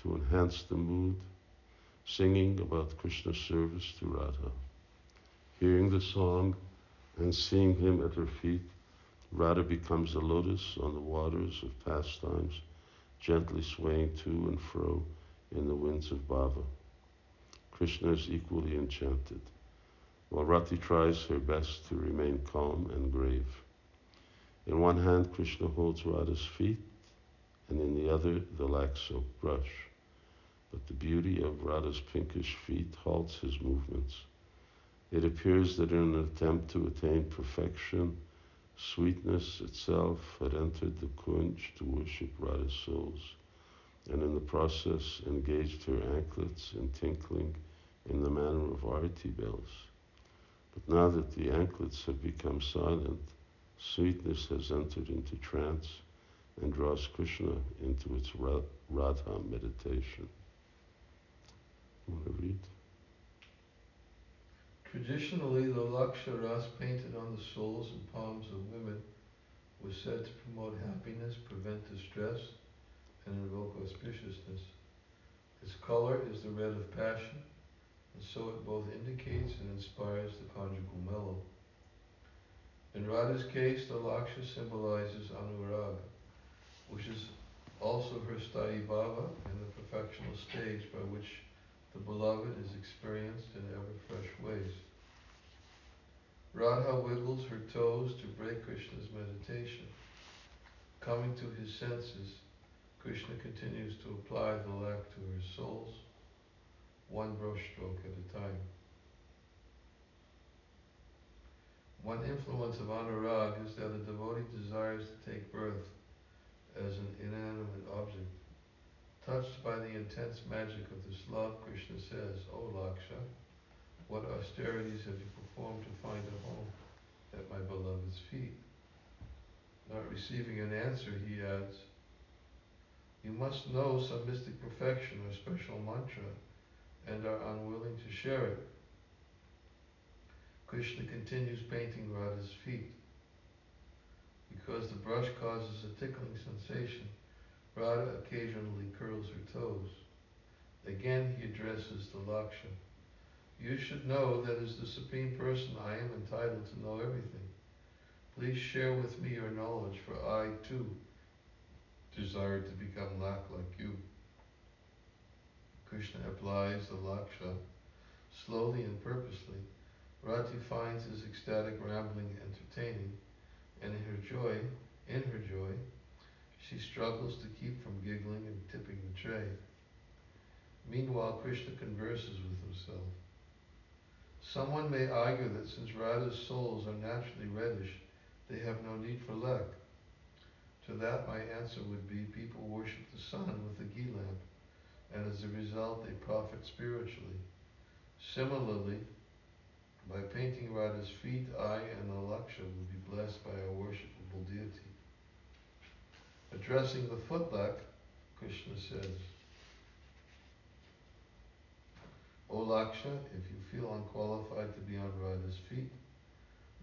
to enhance the mood, singing about Krishna's service to Radha. Hearing the song and seeing him at her feet, Radha becomes a lotus on the waters of pastimes, gently swaying to and fro in the winds of bhava. Krishna is equally enchanted, while Rati tries her best to remain calm and grave. In one hand, Krishna holds Radha's feet, and in the other, the lax silk brush. But the beauty of Radha's pinkish feet halts his movements. It appears that in an attempt to attain perfection, sweetness itself had entered the kunj to worship Radha's soles, and in the process engaged her anklets in tinkling in the manner of arati bells. But now that the anklets have become silent, sweetness has entered into trance and draws Krishna into its Radha meditation. Want to read? Traditionally, the Laksha Ras painted on the soles and palms of women was said to promote happiness, prevent distress, and invoke auspiciousness. Its color is the red of passion, and so it both indicates and inspires the conjugal mellow. In Radha's case, the Laksha symbolizes Anuraga, which is also her sthayi bhava and the perfectional stage by which the beloved is experienced in ever fresh ways. Radha wiggles her toes to break Krishna's meditation. Coming to his senses, Krishna continues to apply the lac to her soles, one brushstroke at a time. One influence of anurag is that a devotee desires to take birth as an inanimate object. Touched by the intense magic of this love, Krishna says, O Laksha, what austerities have you performed to find a home at my beloved's feet? Not receiving an answer, he adds, You must know some mystic perfection or special mantra and are unwilling to share it. Krishna continues painting Radha's feet. Because the brush causes a tickling sensation, Radha occasionally curls her toes. Again he addresses the Laksha. You should know that as the Supreme Person I am entitled to know everything. Please share with me your knowledge, for I too desire to become lac like you. Krishna applies the Laksha slowly and purposely. Rati finds his ecstatic rambling entertaining, and in her joy, in her joy, she struggles to keep from giggling and tipping the tray. Meanwhile, Krishna converses with himself. Someone may argue that since Radha's soles are naturally reddish, they have no need for luck. To that my answer would be people worship the sun with a ghee lamp, and as a result they profit spiritually. Similarly, by painting Radha's feet, I and the Laksha will be blessed by our worshipable deity. Addressing the footlac, Krishna says, O Laksha, if you feel unqualified to be on Radha's feet,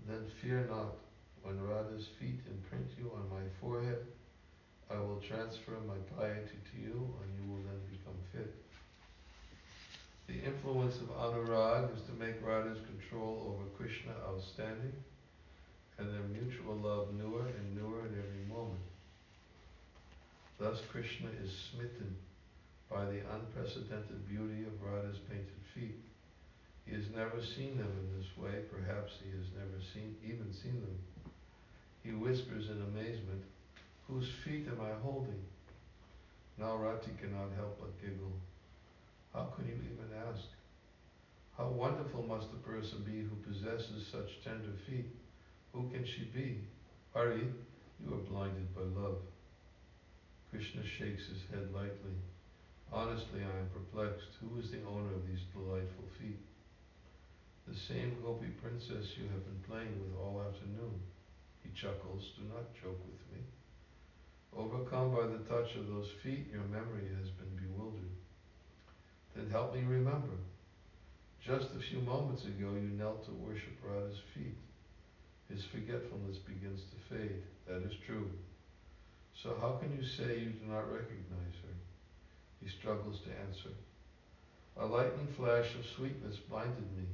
then fear not. When Radha's feet imprint you on my forehead, I will transfer my piety to you, and you will then become fit. The influence of Anurag is to make Radha's control over Krishna outstanding, and their mutual love newer and newer at every moment. Thus Krishna is smitten by the unprecedented beauty of Radha's painted feet. He has never seen them in this way, perhaps he has never seen even seen them. He whispers in amazement, Whose feet am I holding? Now Rati cannot help but giggle. How can you even ask? How wonderful must a person be who possesses such tender feet? Who can she be? Hari, you are blinded by love. Krishna shakes his head lightly. Honestly, I am perplexed. Who is the owner of these delightful feet? The same Gopi princess you have been playing with all afternoon. He chuckles. Do not joke with me. Overcome by the touch of those feet, your memory has been bewildered. Then help me remember. Just a few moments ago, you knelt to worship Radha's feet. His forgetfulness begins to fade. That is true. So how can you say you do not recognize her? He struggles to answer. A lightning flash of sweetness blinded me.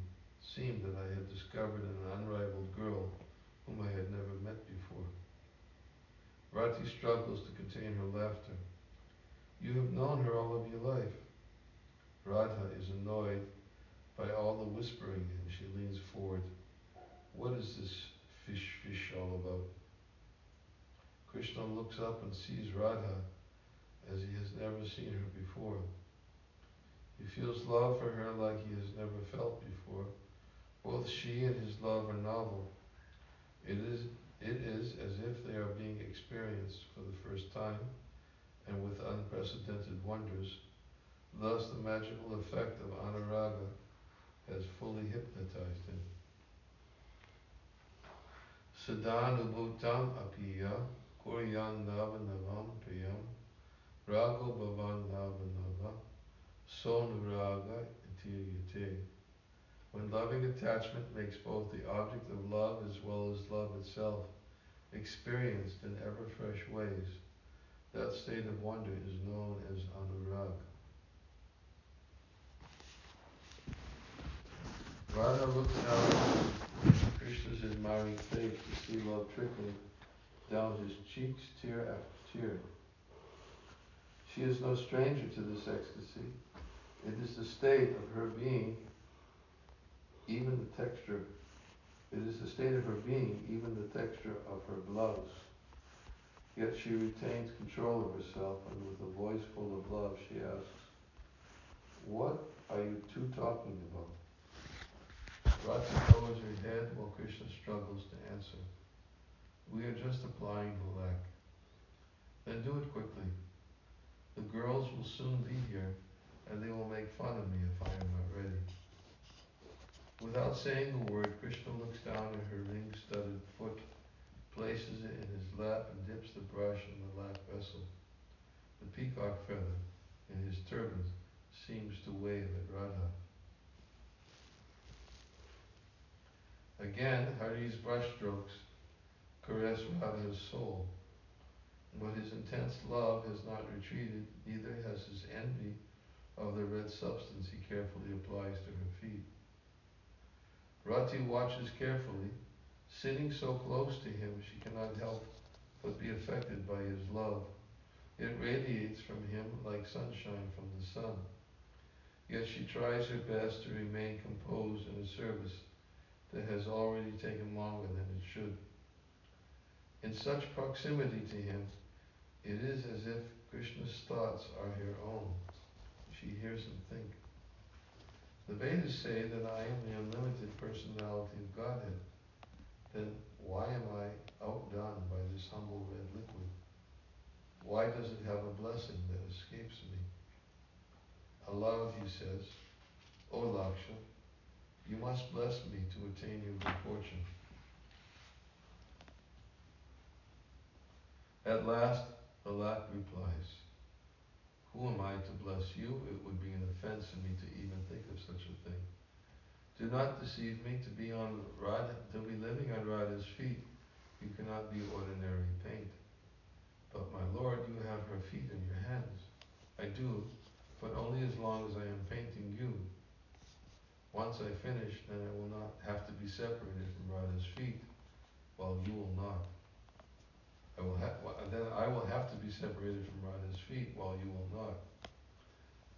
Seemed that I had discovered an unrivaled girl whom I had never met before. Rati struggles to contain her laughter. You have known her all of your life. Radha is annoyed by all the whispering and she leans forward. What is this fish fish all about? Krishna looks up and sees Radha as he has never seen her before. He feels love for her like he has never felt before. Both she and his love are novel. It is, it is as if they are being experienced for the first time and with unprecedented wonders. Thus, the magical effect of anuraga has fully hypnotized him. Sadanubhutam apiya Kuryan Navanavam Priyam Rago Bhavan Navanava Sonuraga Itiriyate. When loving attachment makes both the object of love as well as love itself experienced in ever fresh ways, that state of wonder is known as anurag. Radha looks out Krishna's admiring face to see love trickling down his cheeks tear after tear. She is no stranger to this ecstasy. It is the state of her being, even the texture. It is the state of her being, even the texture of her blouse. Yet she retains control of herself, and with a voice full of love, she asks, What are you two talking about? Rati lowers her head while Krishna struggles to answer. We are just applying the lac. Then do it quickly. The girls will soon be here, and they will make fun of me if I am not ready. Without saying a word, Krishna looks down at her ring-studded foot, places it in his lac, and dips the brush in the lap vessel. The peacock feather in his turban seems to wave at Radha. Again, Hari's brushstrokes caress Radha's sole. But his intense love has not retreated, neither has his envy of the red substance he carefully applies to her feet. Rati watches carefully. Sitting so close to him, she cannot help but be affected by his love. It radiates from him like sunshine from the sun. Yet she tries her best to remain composed in a service that has already taken longer than it should. In such proximity to him, it is as if Krishna's thoughts are her own. She hears him think. The Vedas say that I am the unlimited personality of Godhead. Then why am I outdone by this humble red liquid? Why does it have a blessing that escapes me? Aloud he says, O Laksha, you must bless me to attain your good fortune. At last, the lac replies, Who am I to bless you? It would be an offense to me to even think of such a thing. Do not deceive me to be on Radha, to be living on Radha's feet. You cannot be ordinary paint. But my Lord, you have her feet in your hands. I do, but only as long as I am painting you. Once I finish, then I will not have to be separated from Radha's feet, while you will not. I will have, then I will have to be separated from Radha's feet while you will not.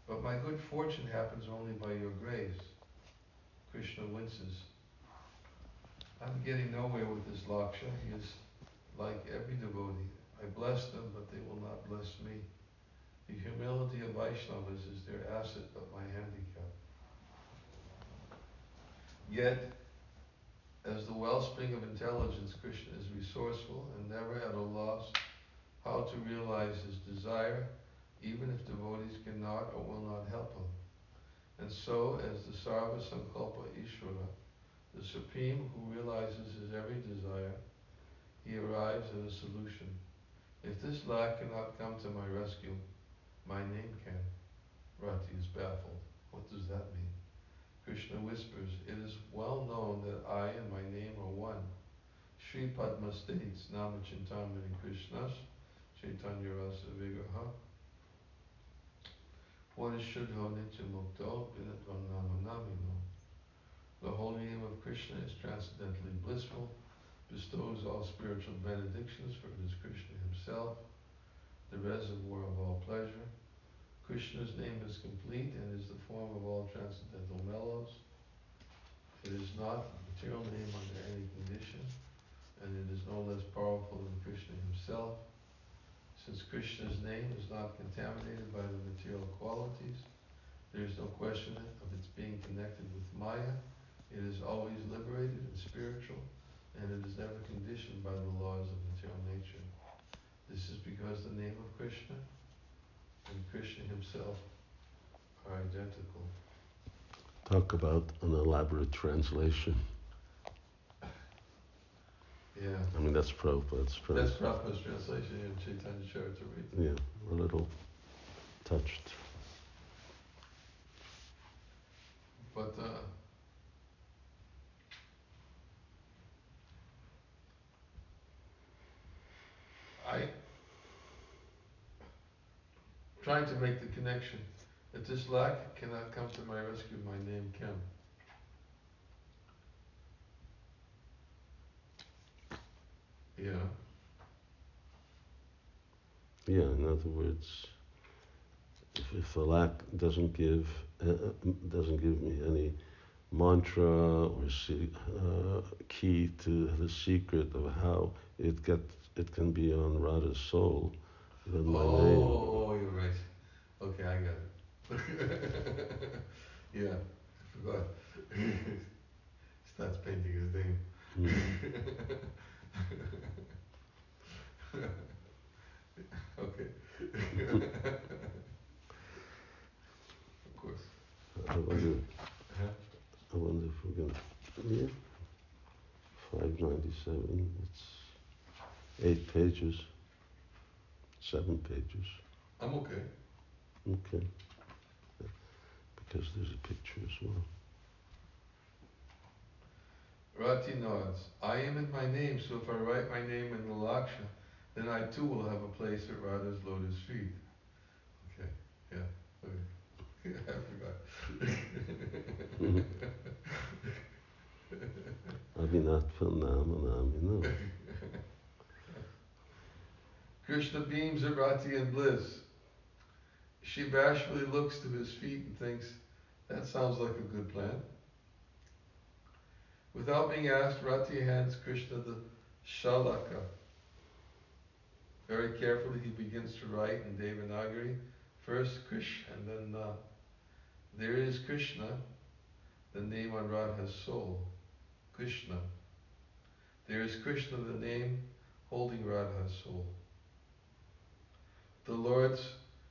But my good fortune happens only by your grace. Krishna winces. I'm getting nowhere with this Laksha. He is like every devotee. I bless them, but they will not bless me. The humility of Vaishnavas is their asset, but my handicap. Yet, as the wellspring of intelligence, Krishna is resourceful and never at a loss how to realize his desire, even if devotees cannot or will not help him. And so, as the Sarva Sankalpa Ishvara, the Supreme who realizes his every desire, he arrives at a solution. If this lac cannot come to my rescue, my name can. Rati is baffled. What does that mean? Krishna whispers, It is well known that I and my name are one. Sri Padma states, Nama Chintamani Krishnas, Chaitanya Rasa Vigraha. What is Shuddho Nityamukto Binatvam Namanamino? The holy name of Krishna is transcendently blissful, bestows all spiritual benedictions, for it is Krishna himself, the reservoir of all pleasure, Krishna's name is complete and is the form of all transcendental mellows. It is not a material name under any condition, and it is no less powerful than Krishna himself. Since Krishna's name is not contaminated by the material qualities, there is no question of its being connected with Maya. It is always liberated and spiritual, and it is never conditioned by the laws of material nature. This is because the name of Krishna and Krishna himself are identical. Talk about an elaborate translation. Yeah. I mean, that's Prabhupada's translation. That's Prabhupada's translation in Chaitanya Charitamrita. Yeah, a little touched. But uh, I trying to make the connection. If this lac cannot come to my rescue, my name can. Yeah. Yeah, in other words, if, if the lac doesn't give uh, uh doesn't give me any mantra or see, uh, key to the secret of how it gets it can be on Radha's sole, my oh, name. Oh, you're right. Okay, I got it. [LAUGHS] Yeah, I forgot. [LAUGHS] Starts painting his name. Mm. [LAUGHS] okay. of course. I wonder, Huh? I wonder if we're gonna, yeah, five ninety-seven, it's eight pages, seven pages, I'm okay. okay. Because there's a picture as well. Rati nods. I am in my name, so if I write my name in the Laksha, then I too will have a place at Radha's lotus feet. Okay, yeah, okay. [LAUGHS] I forgot. Avinat Phenomenon, you know. Krishna beams at Rati in bliss. She bashfully looks to his feet and thinks, that sounds like a good plan. Without being asked, Rati hands Krishna the Shalaka. Very carefully he begins to write in Devanagari, first Krish and then Na. There is Krishna, the name on Radha's sole. Krishna. There is Krishna, the name holding Radha's soul. The Lord's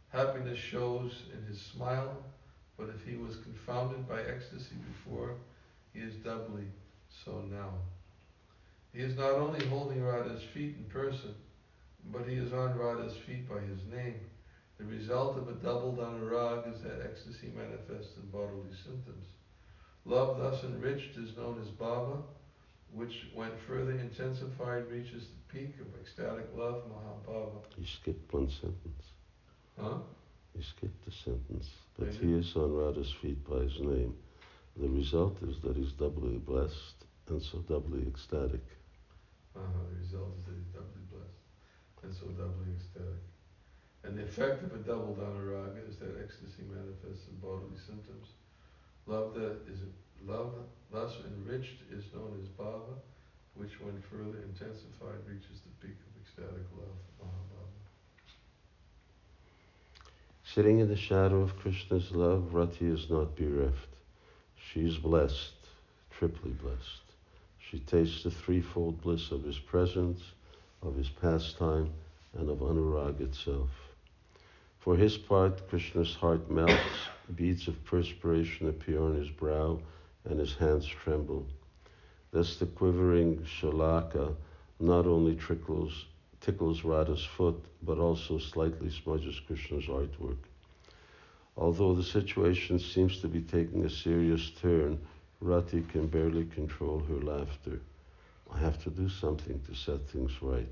happiness shows in his smile, but if he was confounded by ecstasy before, he is doubly so now. He is not only holding Radha's feet in person, but he is on Radha's feet by his name. The result of a doubled anurag is that ecstasy manifests in bodily symptoms. Love thus enriched is known as bhava, which when further intensified reaches the peak of ecstatic love, mahabhava. You skipped one sentence. Huh? You skipped a sentence. But he is on Radha's feet by his name. The result is that he's doubly blessed and so doubly ecstatic. Uh-huh. The result is that he's doubly blessed and so doubly ecstatic. And the effect of a doubled anuraga is that ecstasy manifests in bodily symptoms. Love that is love thus enriched is known as bhava, which when further intensified reaches the peak of ecstatic love, mahabhava. Sitting in the shadow of Krishna's love, Rati is not bereft. She is blessed, triply blessed. She tastes the threefold bliss of his presence, of his pastime, and of Anurag itself. For his part, Krishna's heart melts, beads of perspiration appear on his brow, and his hands tremble. Thus the quivering shalaka not only trickles, tickles Radha's foot, but also slightly smudges Krishna's artwork. Although the situation seems to be taking a serious turn, Rati can barely control her laughter. I have to do something to set things right.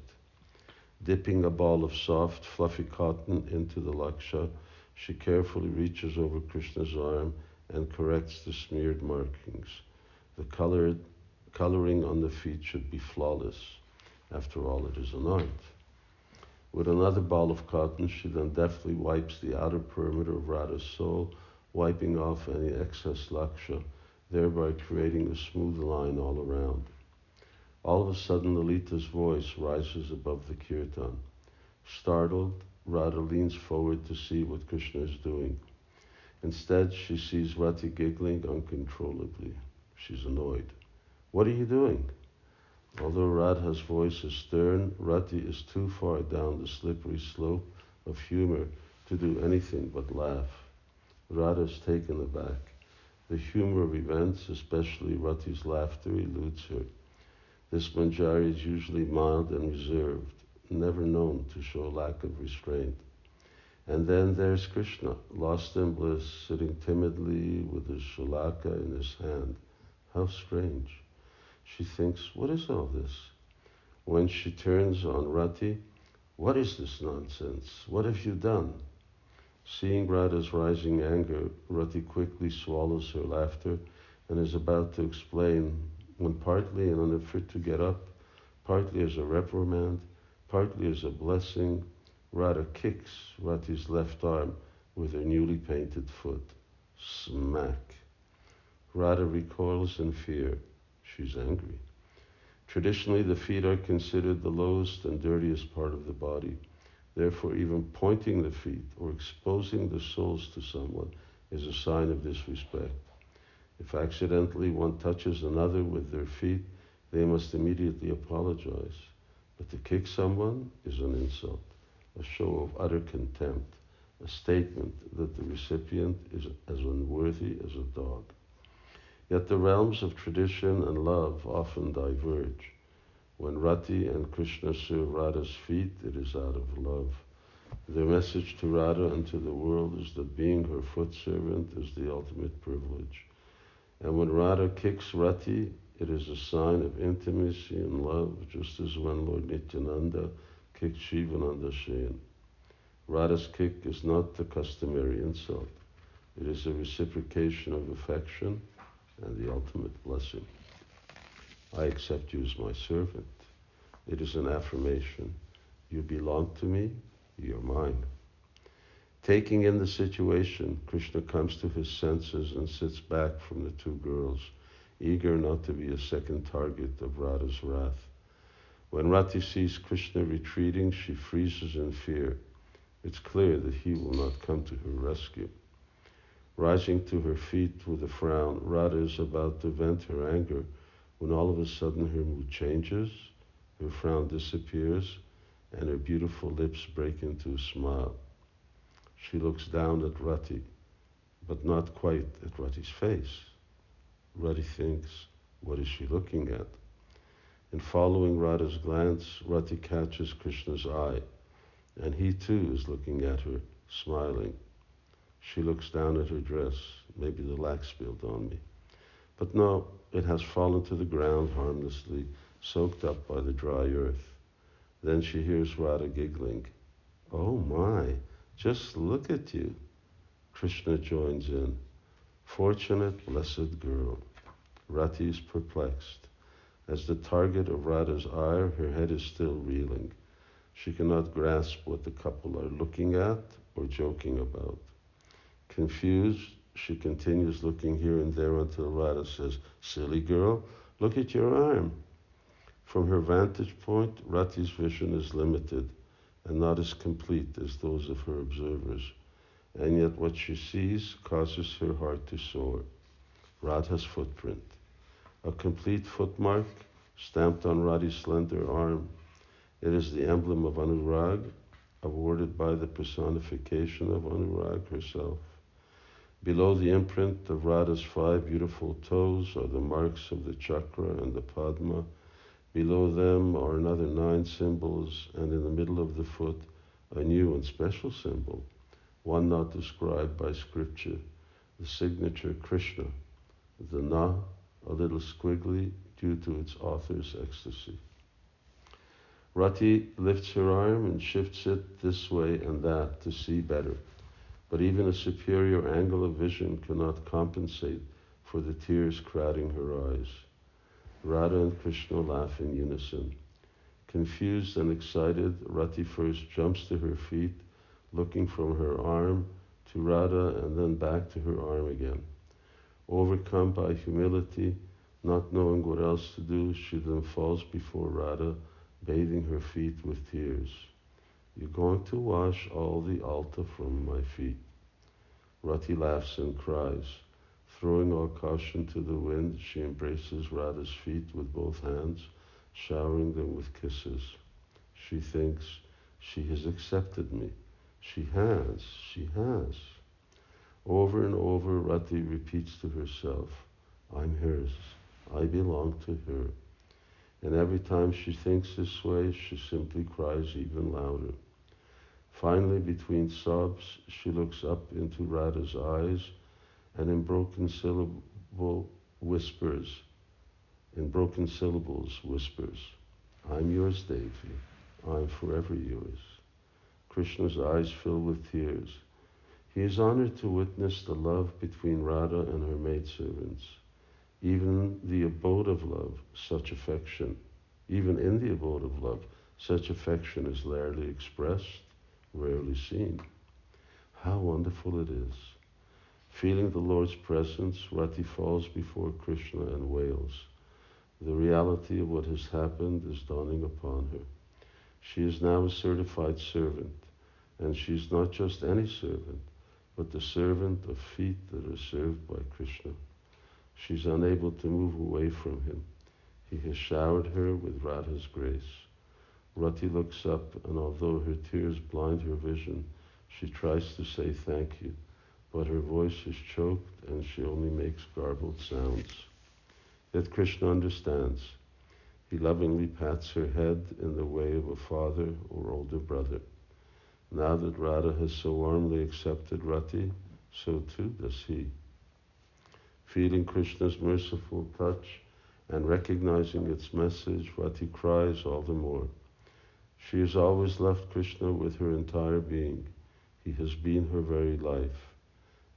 Dipping a ball of soft, fluffy cotton into the laksha, she carefully reaches over Krishna's arm and corrects the smeared markings. The coloring on the feet should be flawless. After all, it is an art. With another ball of cotton, she then deftly wipes the outer perimeter of Radha's sole, wiping off any excess laksha, thereby creating a smooth line all around. All of a sudden, Lalita's voice rises above the kirtan. Startled, Radha leans forward to see what Krishna is doing. Instead, she sees Rati giggling uncontrollably. She's annoyed. What are you doing? Although Radha's voice is stern, Rati is too far down the slippery slope of humor to do anything but laugh. Radha is taken aback. The humor of events, especially Rati's laughter, eludes her. This manjari is usually mild and reserved, never known to show lack of restraint. And then there's Krishna, lost in bliss, sitting timidly with his shalaka in his hand. How strange. She thinks, what is all this? When she turns on Rati, what is this nonsense? What have you done? Seeing Radha's rising anger, Rati quickly swallows her laughter and is about to explain when partly in an effort to get up, partly as a reprimand, partly as a blessing, Radha kicks Rati's left arm with her newly painted foot. Smack. Radha recoils in fear. She's angry. Traditionally, the feet are considered the lowest and dirtiest part of the body. Therefore, even pointing the feet or exposing the soles to someone is a sign of disrespect. If accidentally one touches another with their feet, they must immediately apologize. But to kick someone is an insult, a show of utter contempt, a statement that the recipient is as unworthy as a dog. Yet the realms of tradition and love often diverge. When Rati and Krishna serve Radha's feet, it is out of love. Their message to Radha and to the world is that being her foot servant is the ultimate privilege. And when Radha kicks Rati, it is a sign of intimacy and love, just as when Lord Nityananda kicked Shivananda Sena. Radha's kick is not the customary insult. It is a reciprocation of affection and the ultimate blessing. I accept you as my servant. It is an affirmation. You belong to me, you're mine. Taking in the situation, Krishna comes to his senses and sits back from the two girls, eager not to be a second target of Radha's wrath. When Rati sees Krishna retreating, she freezes in fear. It's clear that he will not come to her rescue. Rising to her feet with a frown, Radha is about to vent her anger when all of a sudden her mood changes, her frown disappears, and her beautiful lips break into a smile. She looks down at Rati, but not quite at Rati's face. Rati thinks, what is she looking at? In following Radha's glance, Rati catches Krishna's eye, and he too is looking at her, smiling. She looks down at her dress. Maybe the lac spilled on me. But no, it has fallen to the ground harmlessly, soaked up by the dry earth. Then she hears Radha giggling. Oh my, just look at you. Krishna joins in. Fortunate, blessed girl. Rati is perplexed. As the target of Radha's ire, her head is still reeling. She cannot grasp what the couple are looking at or joking about. Confused, she continues looking here and there until Radha says, Silly girl, look at your arm. From her vantage point, Rati's vision is limited and not as complete as those of her observers. And yet what she sees causes her heart to soar. Radha's footprint, a complete footmark stamped on Radha's slender arm. It is the emblem of Anurag, awarded by the personification of Anurag herself. Below the imprint of Radha's five beautiful toes are the marks of the chakra and the padma, Below them are another nine symbols, and in the middle of the foot, a new and special symbol, one not described by scripture, the signature Krishna, the Na, a little squiggly due to its author's ecstasy. Rati lifts her arm and shifts it this way and that to see better, but even a superior angle of vision cannot compensate for the tears crowding her eyes. Radha and Krishna laugh in unison. Confused and excited, Rati first jumps to her feet, looking from her arm to Radha and then back to her arm again. Overcome by humility, not knowing what else to do, she then falls before Radha, bathing her feet with tears. You're going to wash all the alta from my feet. Rati laughs and cries. Throwing all caution to the wind, she embraces Radha's feet with both hands, showering them with kisses. She thinks, she has accepted me. She has, she has. Over and over, Rati repeats to herself, I'm hers, I belong to her. And every time she thinks this way, she simply cries even louder. Finally, between sobs, she looks up into Radha's eyes and in broken syllable whispers, in broken syllables whispers, I'm yours, Devi. I'm forever yours. Krishna's eyes fill with tears. He is honored to witness the love between Radha and her maidservants. Even the abode of love, such affection, even in the abode of love, such affection is rarely expressed, rarely seen. How wonderful it is Feeling the Lord's presence, Rati falls before Krishna and wails. The reality of what has happened is dawning upon her. She is now a certified servant, and she is not just any servant, but the servant of feet that are served by Krishna. She's unable to move away from him. He has showered her with Radha's grace. Rati looks up, and although her tears blind her vision, she tries to say thank you, but her voice is choked and she only makes garbled sounds. Yet Krishna understands. He lovingly pats her head in the way of a father or older brother. Now that Radha has so warmly accepted Rati, so too does he. Feeling Krishna's merciful touch and recognizing its message, Rati cries all the more. She has always loved Krishna with her entire being. He has been her very life.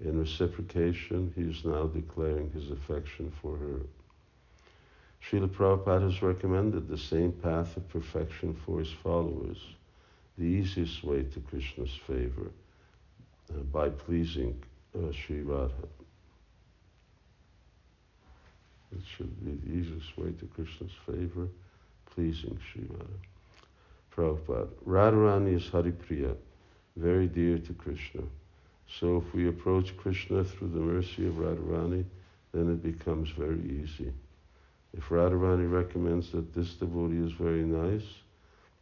In reciprocation, he is now declaring his affection for her. Srila Prabhupada has recommended the same path of perfection for his followers, the easiest way to Krishna's favor, uh, by pleasing uh, Sri Radha. It should be the easiest way to Krishna's favor, pleasing Sri Radha. Prabhupada. Radharani is Haripriya, very dear to Krishna. So if we approach Krishna through the mercy of Radharani, then it becomes very easy. If Radharani recommends that this devotee is very nice,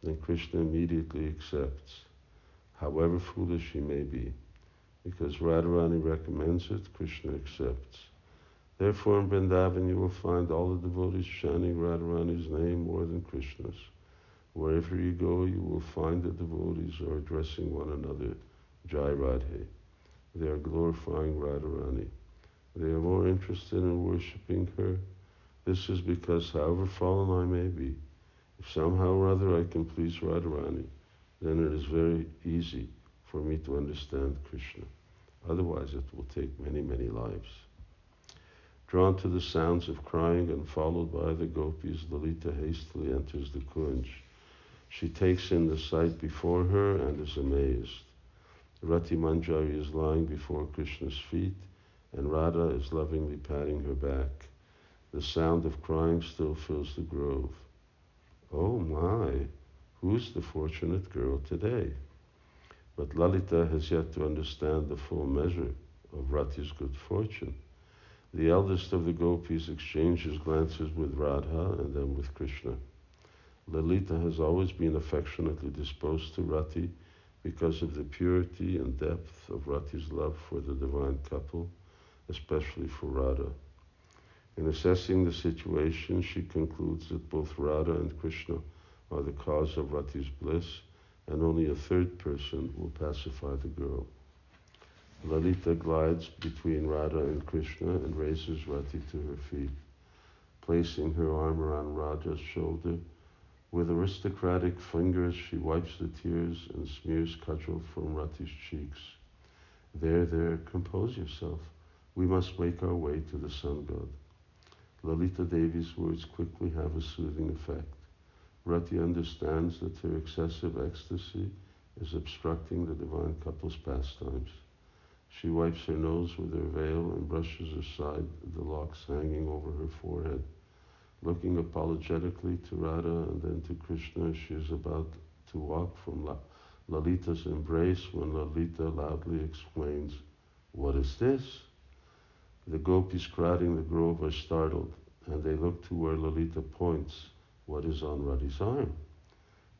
then Krishna immediately accepts, however foolish he may be. Because Radharani recommends it, Krishna accepts. Therefore, in Vrindavan, you will find all the devotees chanting Radharani's name more than Krishna's. Wherever you go, you will find the devotees are addressing one another, Jai Radhe. They are glorifying Radharani. They are more interested in worshipping her. This is because, however fallen I may be, if somehow or other I can please Radharani, then it is very easy for me to understand Krishna. Otherwise, it will take many, many lives. Drawn to the sounds of crying and followed by the gopis, Lalita hastily enters the kunj. She takes in the sight before her and is amazed. Rati Manjari is lying before Krishna's feet, and Radha is lovingly patting her back. The sound of crying still fills the grove. Oh my, who's the fortunate girl today? But Lalita has yet to understand the full measure of Rati's good fortune. The eldest of the gopis exchanges glances with Radha and then with Krishna. Lalita has always been affectionately disposed to Rati because of the purity and depth of Rati's love for the divine couple, especially for Radha. In assessing the situation, she concludes that both Radha and Krishna are the cause of Rati's bliss, and only a third person will pacify the girl. Lalita glides between Radha and Krishna and raises Rati to her feet. Placing her arm around Radha's shoulder, with aristocratic fingers, she wipes the tears and smears kajal from Rati's cheeks. There, there, compose yourself. We must make our way to the sun god. Lalita Devi's words quickly have a soothing effect. Rati understands that her excessive ecstasy is obstructing the divine couple's pastimes. She wipes her nose with her veil and brushes aside the locks hanging over her forehead. Looking apologetically to Radha and then to Krishna, she is about to walk from La- Lalita's embrace when Lalita loudly exclaims, What is this? The gopis crowding the grove are startled, and they look to where Lalita points what is on Rati's arm.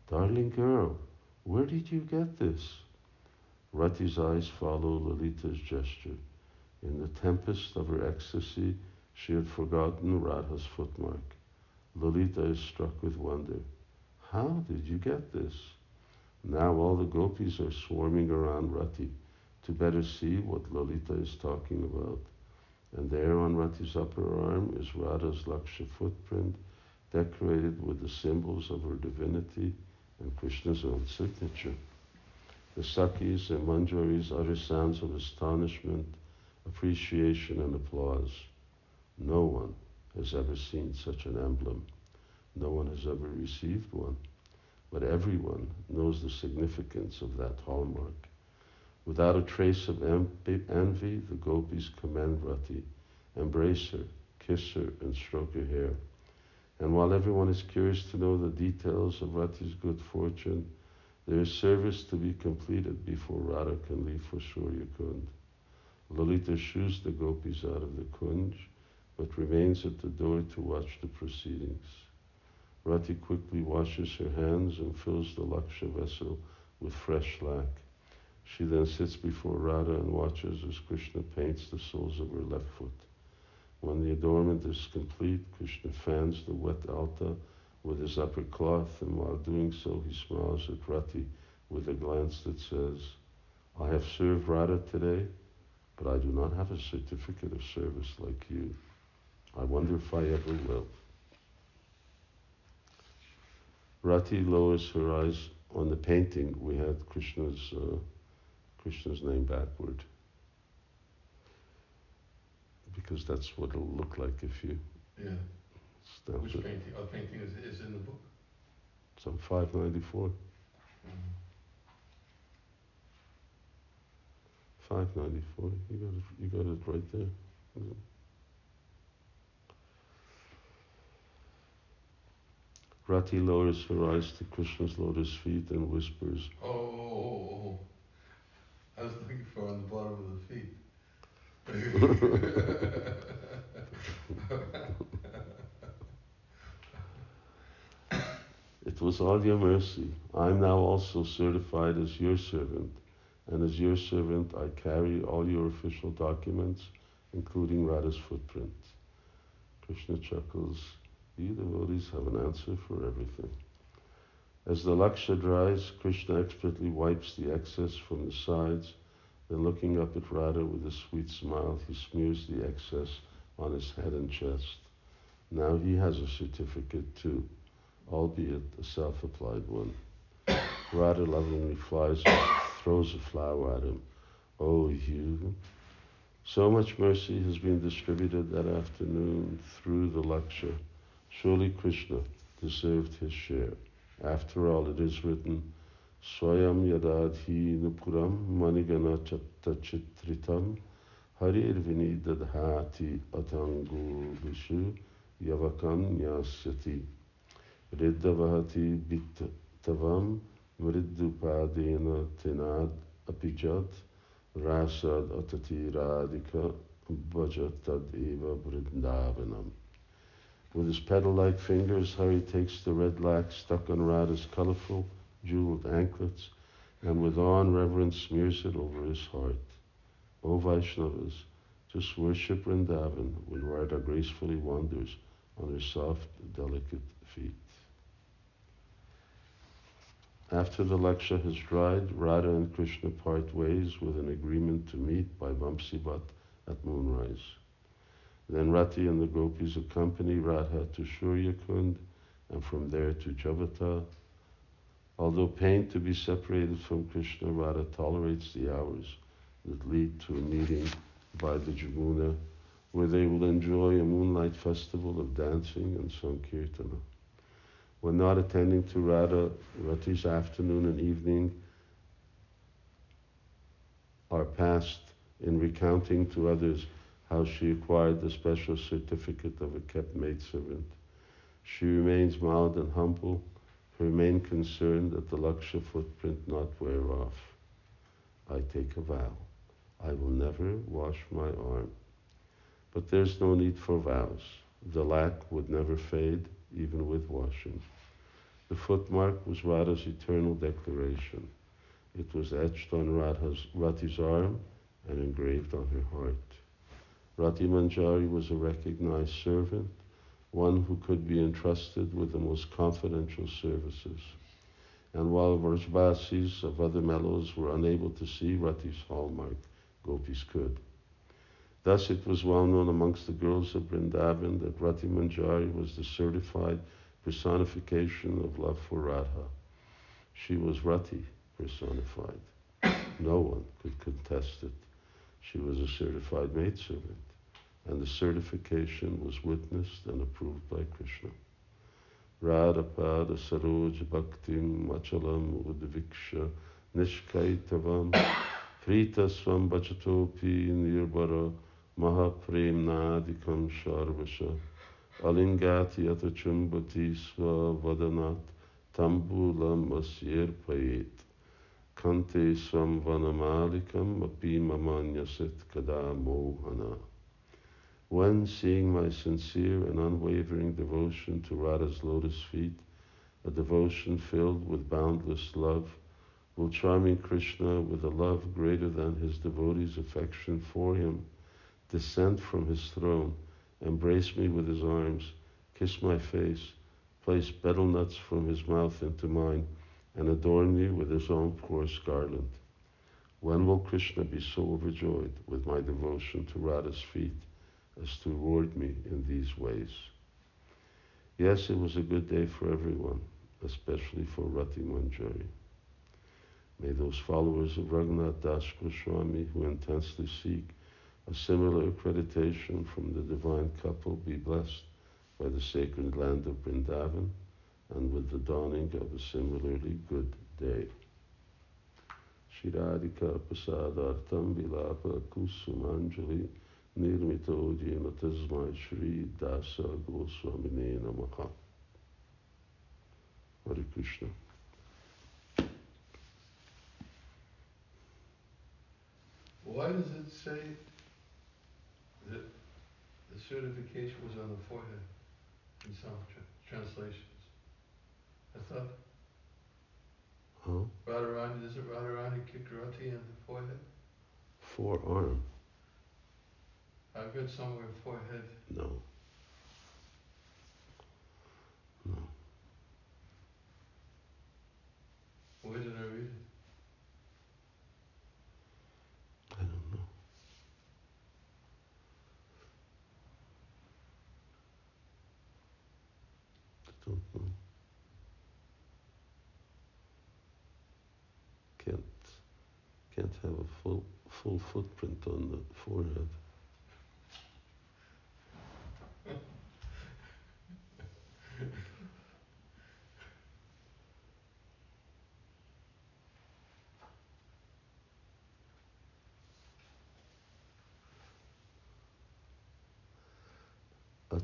Darling girl, where did you get this? Rati's eyes follow Lalita's gesture. In the tempest of her ecstasy, she had forgotten Radha's footmark. Lalita is struck with wonder. How did you get this? Now all the gopis are swarming around Rati to better see what Lalita is talking about. And there on Rati's upper arm is Radha's Laksha footprint, decorated with the symbols of her divinity and Krishna's own signature. The Sakhis and Manjaris utter sounds of astonishment, appreciation, and applause. No one has ever seen such an emblem. No one has ever received one. But everyone knows the significance of that hallmark. Without a trace of envy, the gopis commend Rati, embrace her, kiss her, and stroke her hair. And while everyone is curious to know the details of Rati's good fortune, there is service to be completed before Radha can leave for Surya Kund. Lalita shoos the gopis out of the kunj, but remains at the door to watch the proceedings. Rati quickly washes her hands and fills the laksha vessel with fresh lac. She then sits before Radha and watches as Krishna paints the soles of her left foot. When the adornment is complete, Krishna fans the wet alta with his upper cloth, and while doing so, he smiles at Rati with a glance that says, I have served Radha today, but I do not have a certificate of service like you. I wonder if I ever will. Rati lowers her eyes on the painting. We had Krishna's uh, Krishna's name backward because that's what it'll look like if you Yeah. stamp Which it. painting? Our painting is, is in the book. It's on 594. Mm-hmm. 594. You got it. You got it right there. Rati lowers her eyes to Krishna's lotus feet and whispers, Oh, oh, oh, oh. oh. [LAUGHS] I was looking for on the bottom of the feet. [LAUGHS] It was all your mercy. I am now also certified as your servant, and as your servant I carry all your official documents, including Radha's footprint. Krishna chuckles, you devotees have an answer for everything. As the laksha dries, Krishna expertly wipes the excess from the sides, then looking up at Radha with a sweet smile, he smears the excess on his head and chest. Now he has a certificate too albeit a self-applied one. [COUGHS] Radha lovingly flies up, throws a flower at him. Oh, you! So much mercy has been distributed that afternoon through the laksha. Surely Krishna deserved his share. After all, it is written, Swayam yadadhi nupuram manigana chattachitritam harir vinidadhati atangu vishu yavakam nyasyati. Riddhavahati Bhittavam Mriddupadena Tenad Apijat Rasad Atati Radhika Bhajatad Eva Vrindavanam. With his petal-like fingers, Hari takes the red lac stuck on Radha's colorful jeweled anklets and with awe and reverence smears it over his heart. O Vaishnavas, just worship Vrindavan when Radha gracefully wanders on her soft, delicate feet. After the laksha has dried, Radha and Krishna part ways with an agreement to meet by Vamsivat at moonrise. Then Rati and the gopis accompany Radha to Surya Kund and from there to Javata. Although pained to be separated from Krishna, Radha tolerates the hours that lead to a meeting by the Jamuna where they will enjoy a moonlight festival of dancing and Sankirtana. When not attending to Radha, Rati's afternoon and evening are passed in recounting to others how she acquired the special certificate of a kept maidservant. She remains mild and humble, her main concern that the Laksha footprint not wear off. I take a vow. I will never wash my arm. But there's no need for vows. The lac would never fade, even with washing. The footmark was Radha's eternal declaration. It was etched on Radha's, Rati's arm and engraved on her heart. Rati Manjari was a recognized servant, one who could be entrusted with the most confidential services. And while Vrajbasis of other mellows were unable to see Rati's hallmark, gopis could. Thus it was well known amongst the girls of Vrindavan that Rati Manjari was the certified personification of love for Radha. She was Rati personified. No one could contest it. She was a certified maidservant, and the certification was witnessed and approved by Krishna. Radha Pada Saroj Bhaktim Machalam Udviksha Nishkaitavam Prita Swam Bachatopi Nirbara Mahapremnadikam Sharvasha Alingati Atachumbati Swa Vadanat Tambulam Asyir Payet. Kante Samvanamalikam Api Mamanyasit Kada Mohana. When, seeing my sincere and unwavering devotion to Radha's lotus feet, a devotion filled with boundless love, will charming Krishna, with a love greater than his devotees' affection for him, descend from his throne, embrace me with his arms, kiss my face, place betel nuts from his mouth into mine, and adorn me with his own coarse garland. When will Krishna be so overjoyed with my devotion to Radha's feet as to reward me in these ways? Yes, it was a good day for everyone, especially for Rati Manjari. May those followers of Raghunath Das Goswami who intensely seek a similar accreditation from the divine couple be blessed by the sacred land of Vrindavan and with the dawning of a similarly good day. Shiradika Prasadartam Vilapa Kusumanjali Nirmito Jena Tasmai Shri Dasa Goswamine Namaha. Hare Krishna. Why does it say that the certification was on the forehead in some tra- translations? I thought Huh? Radharani, is it Radharani kicked Rati in the forehead? Forearm? I've read somewhere forehead. No. No. Where did I read it? I don't know. I don't know. Can't can't have a full full footprint on the forehead.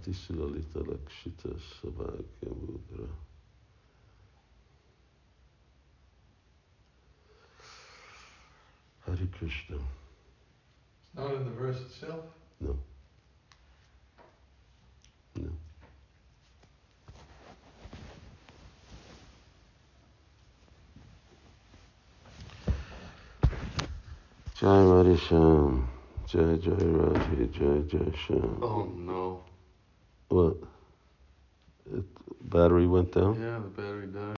Atisulalita Lakshita Sabhagya Mudra. Hare Krishna. It's not in the verse itself. No. No. Jai Radhe Sham. Jai Jai Radhe. Jai Jai Sham. Oh no. What? It, battery went down? Yeah, the battery died.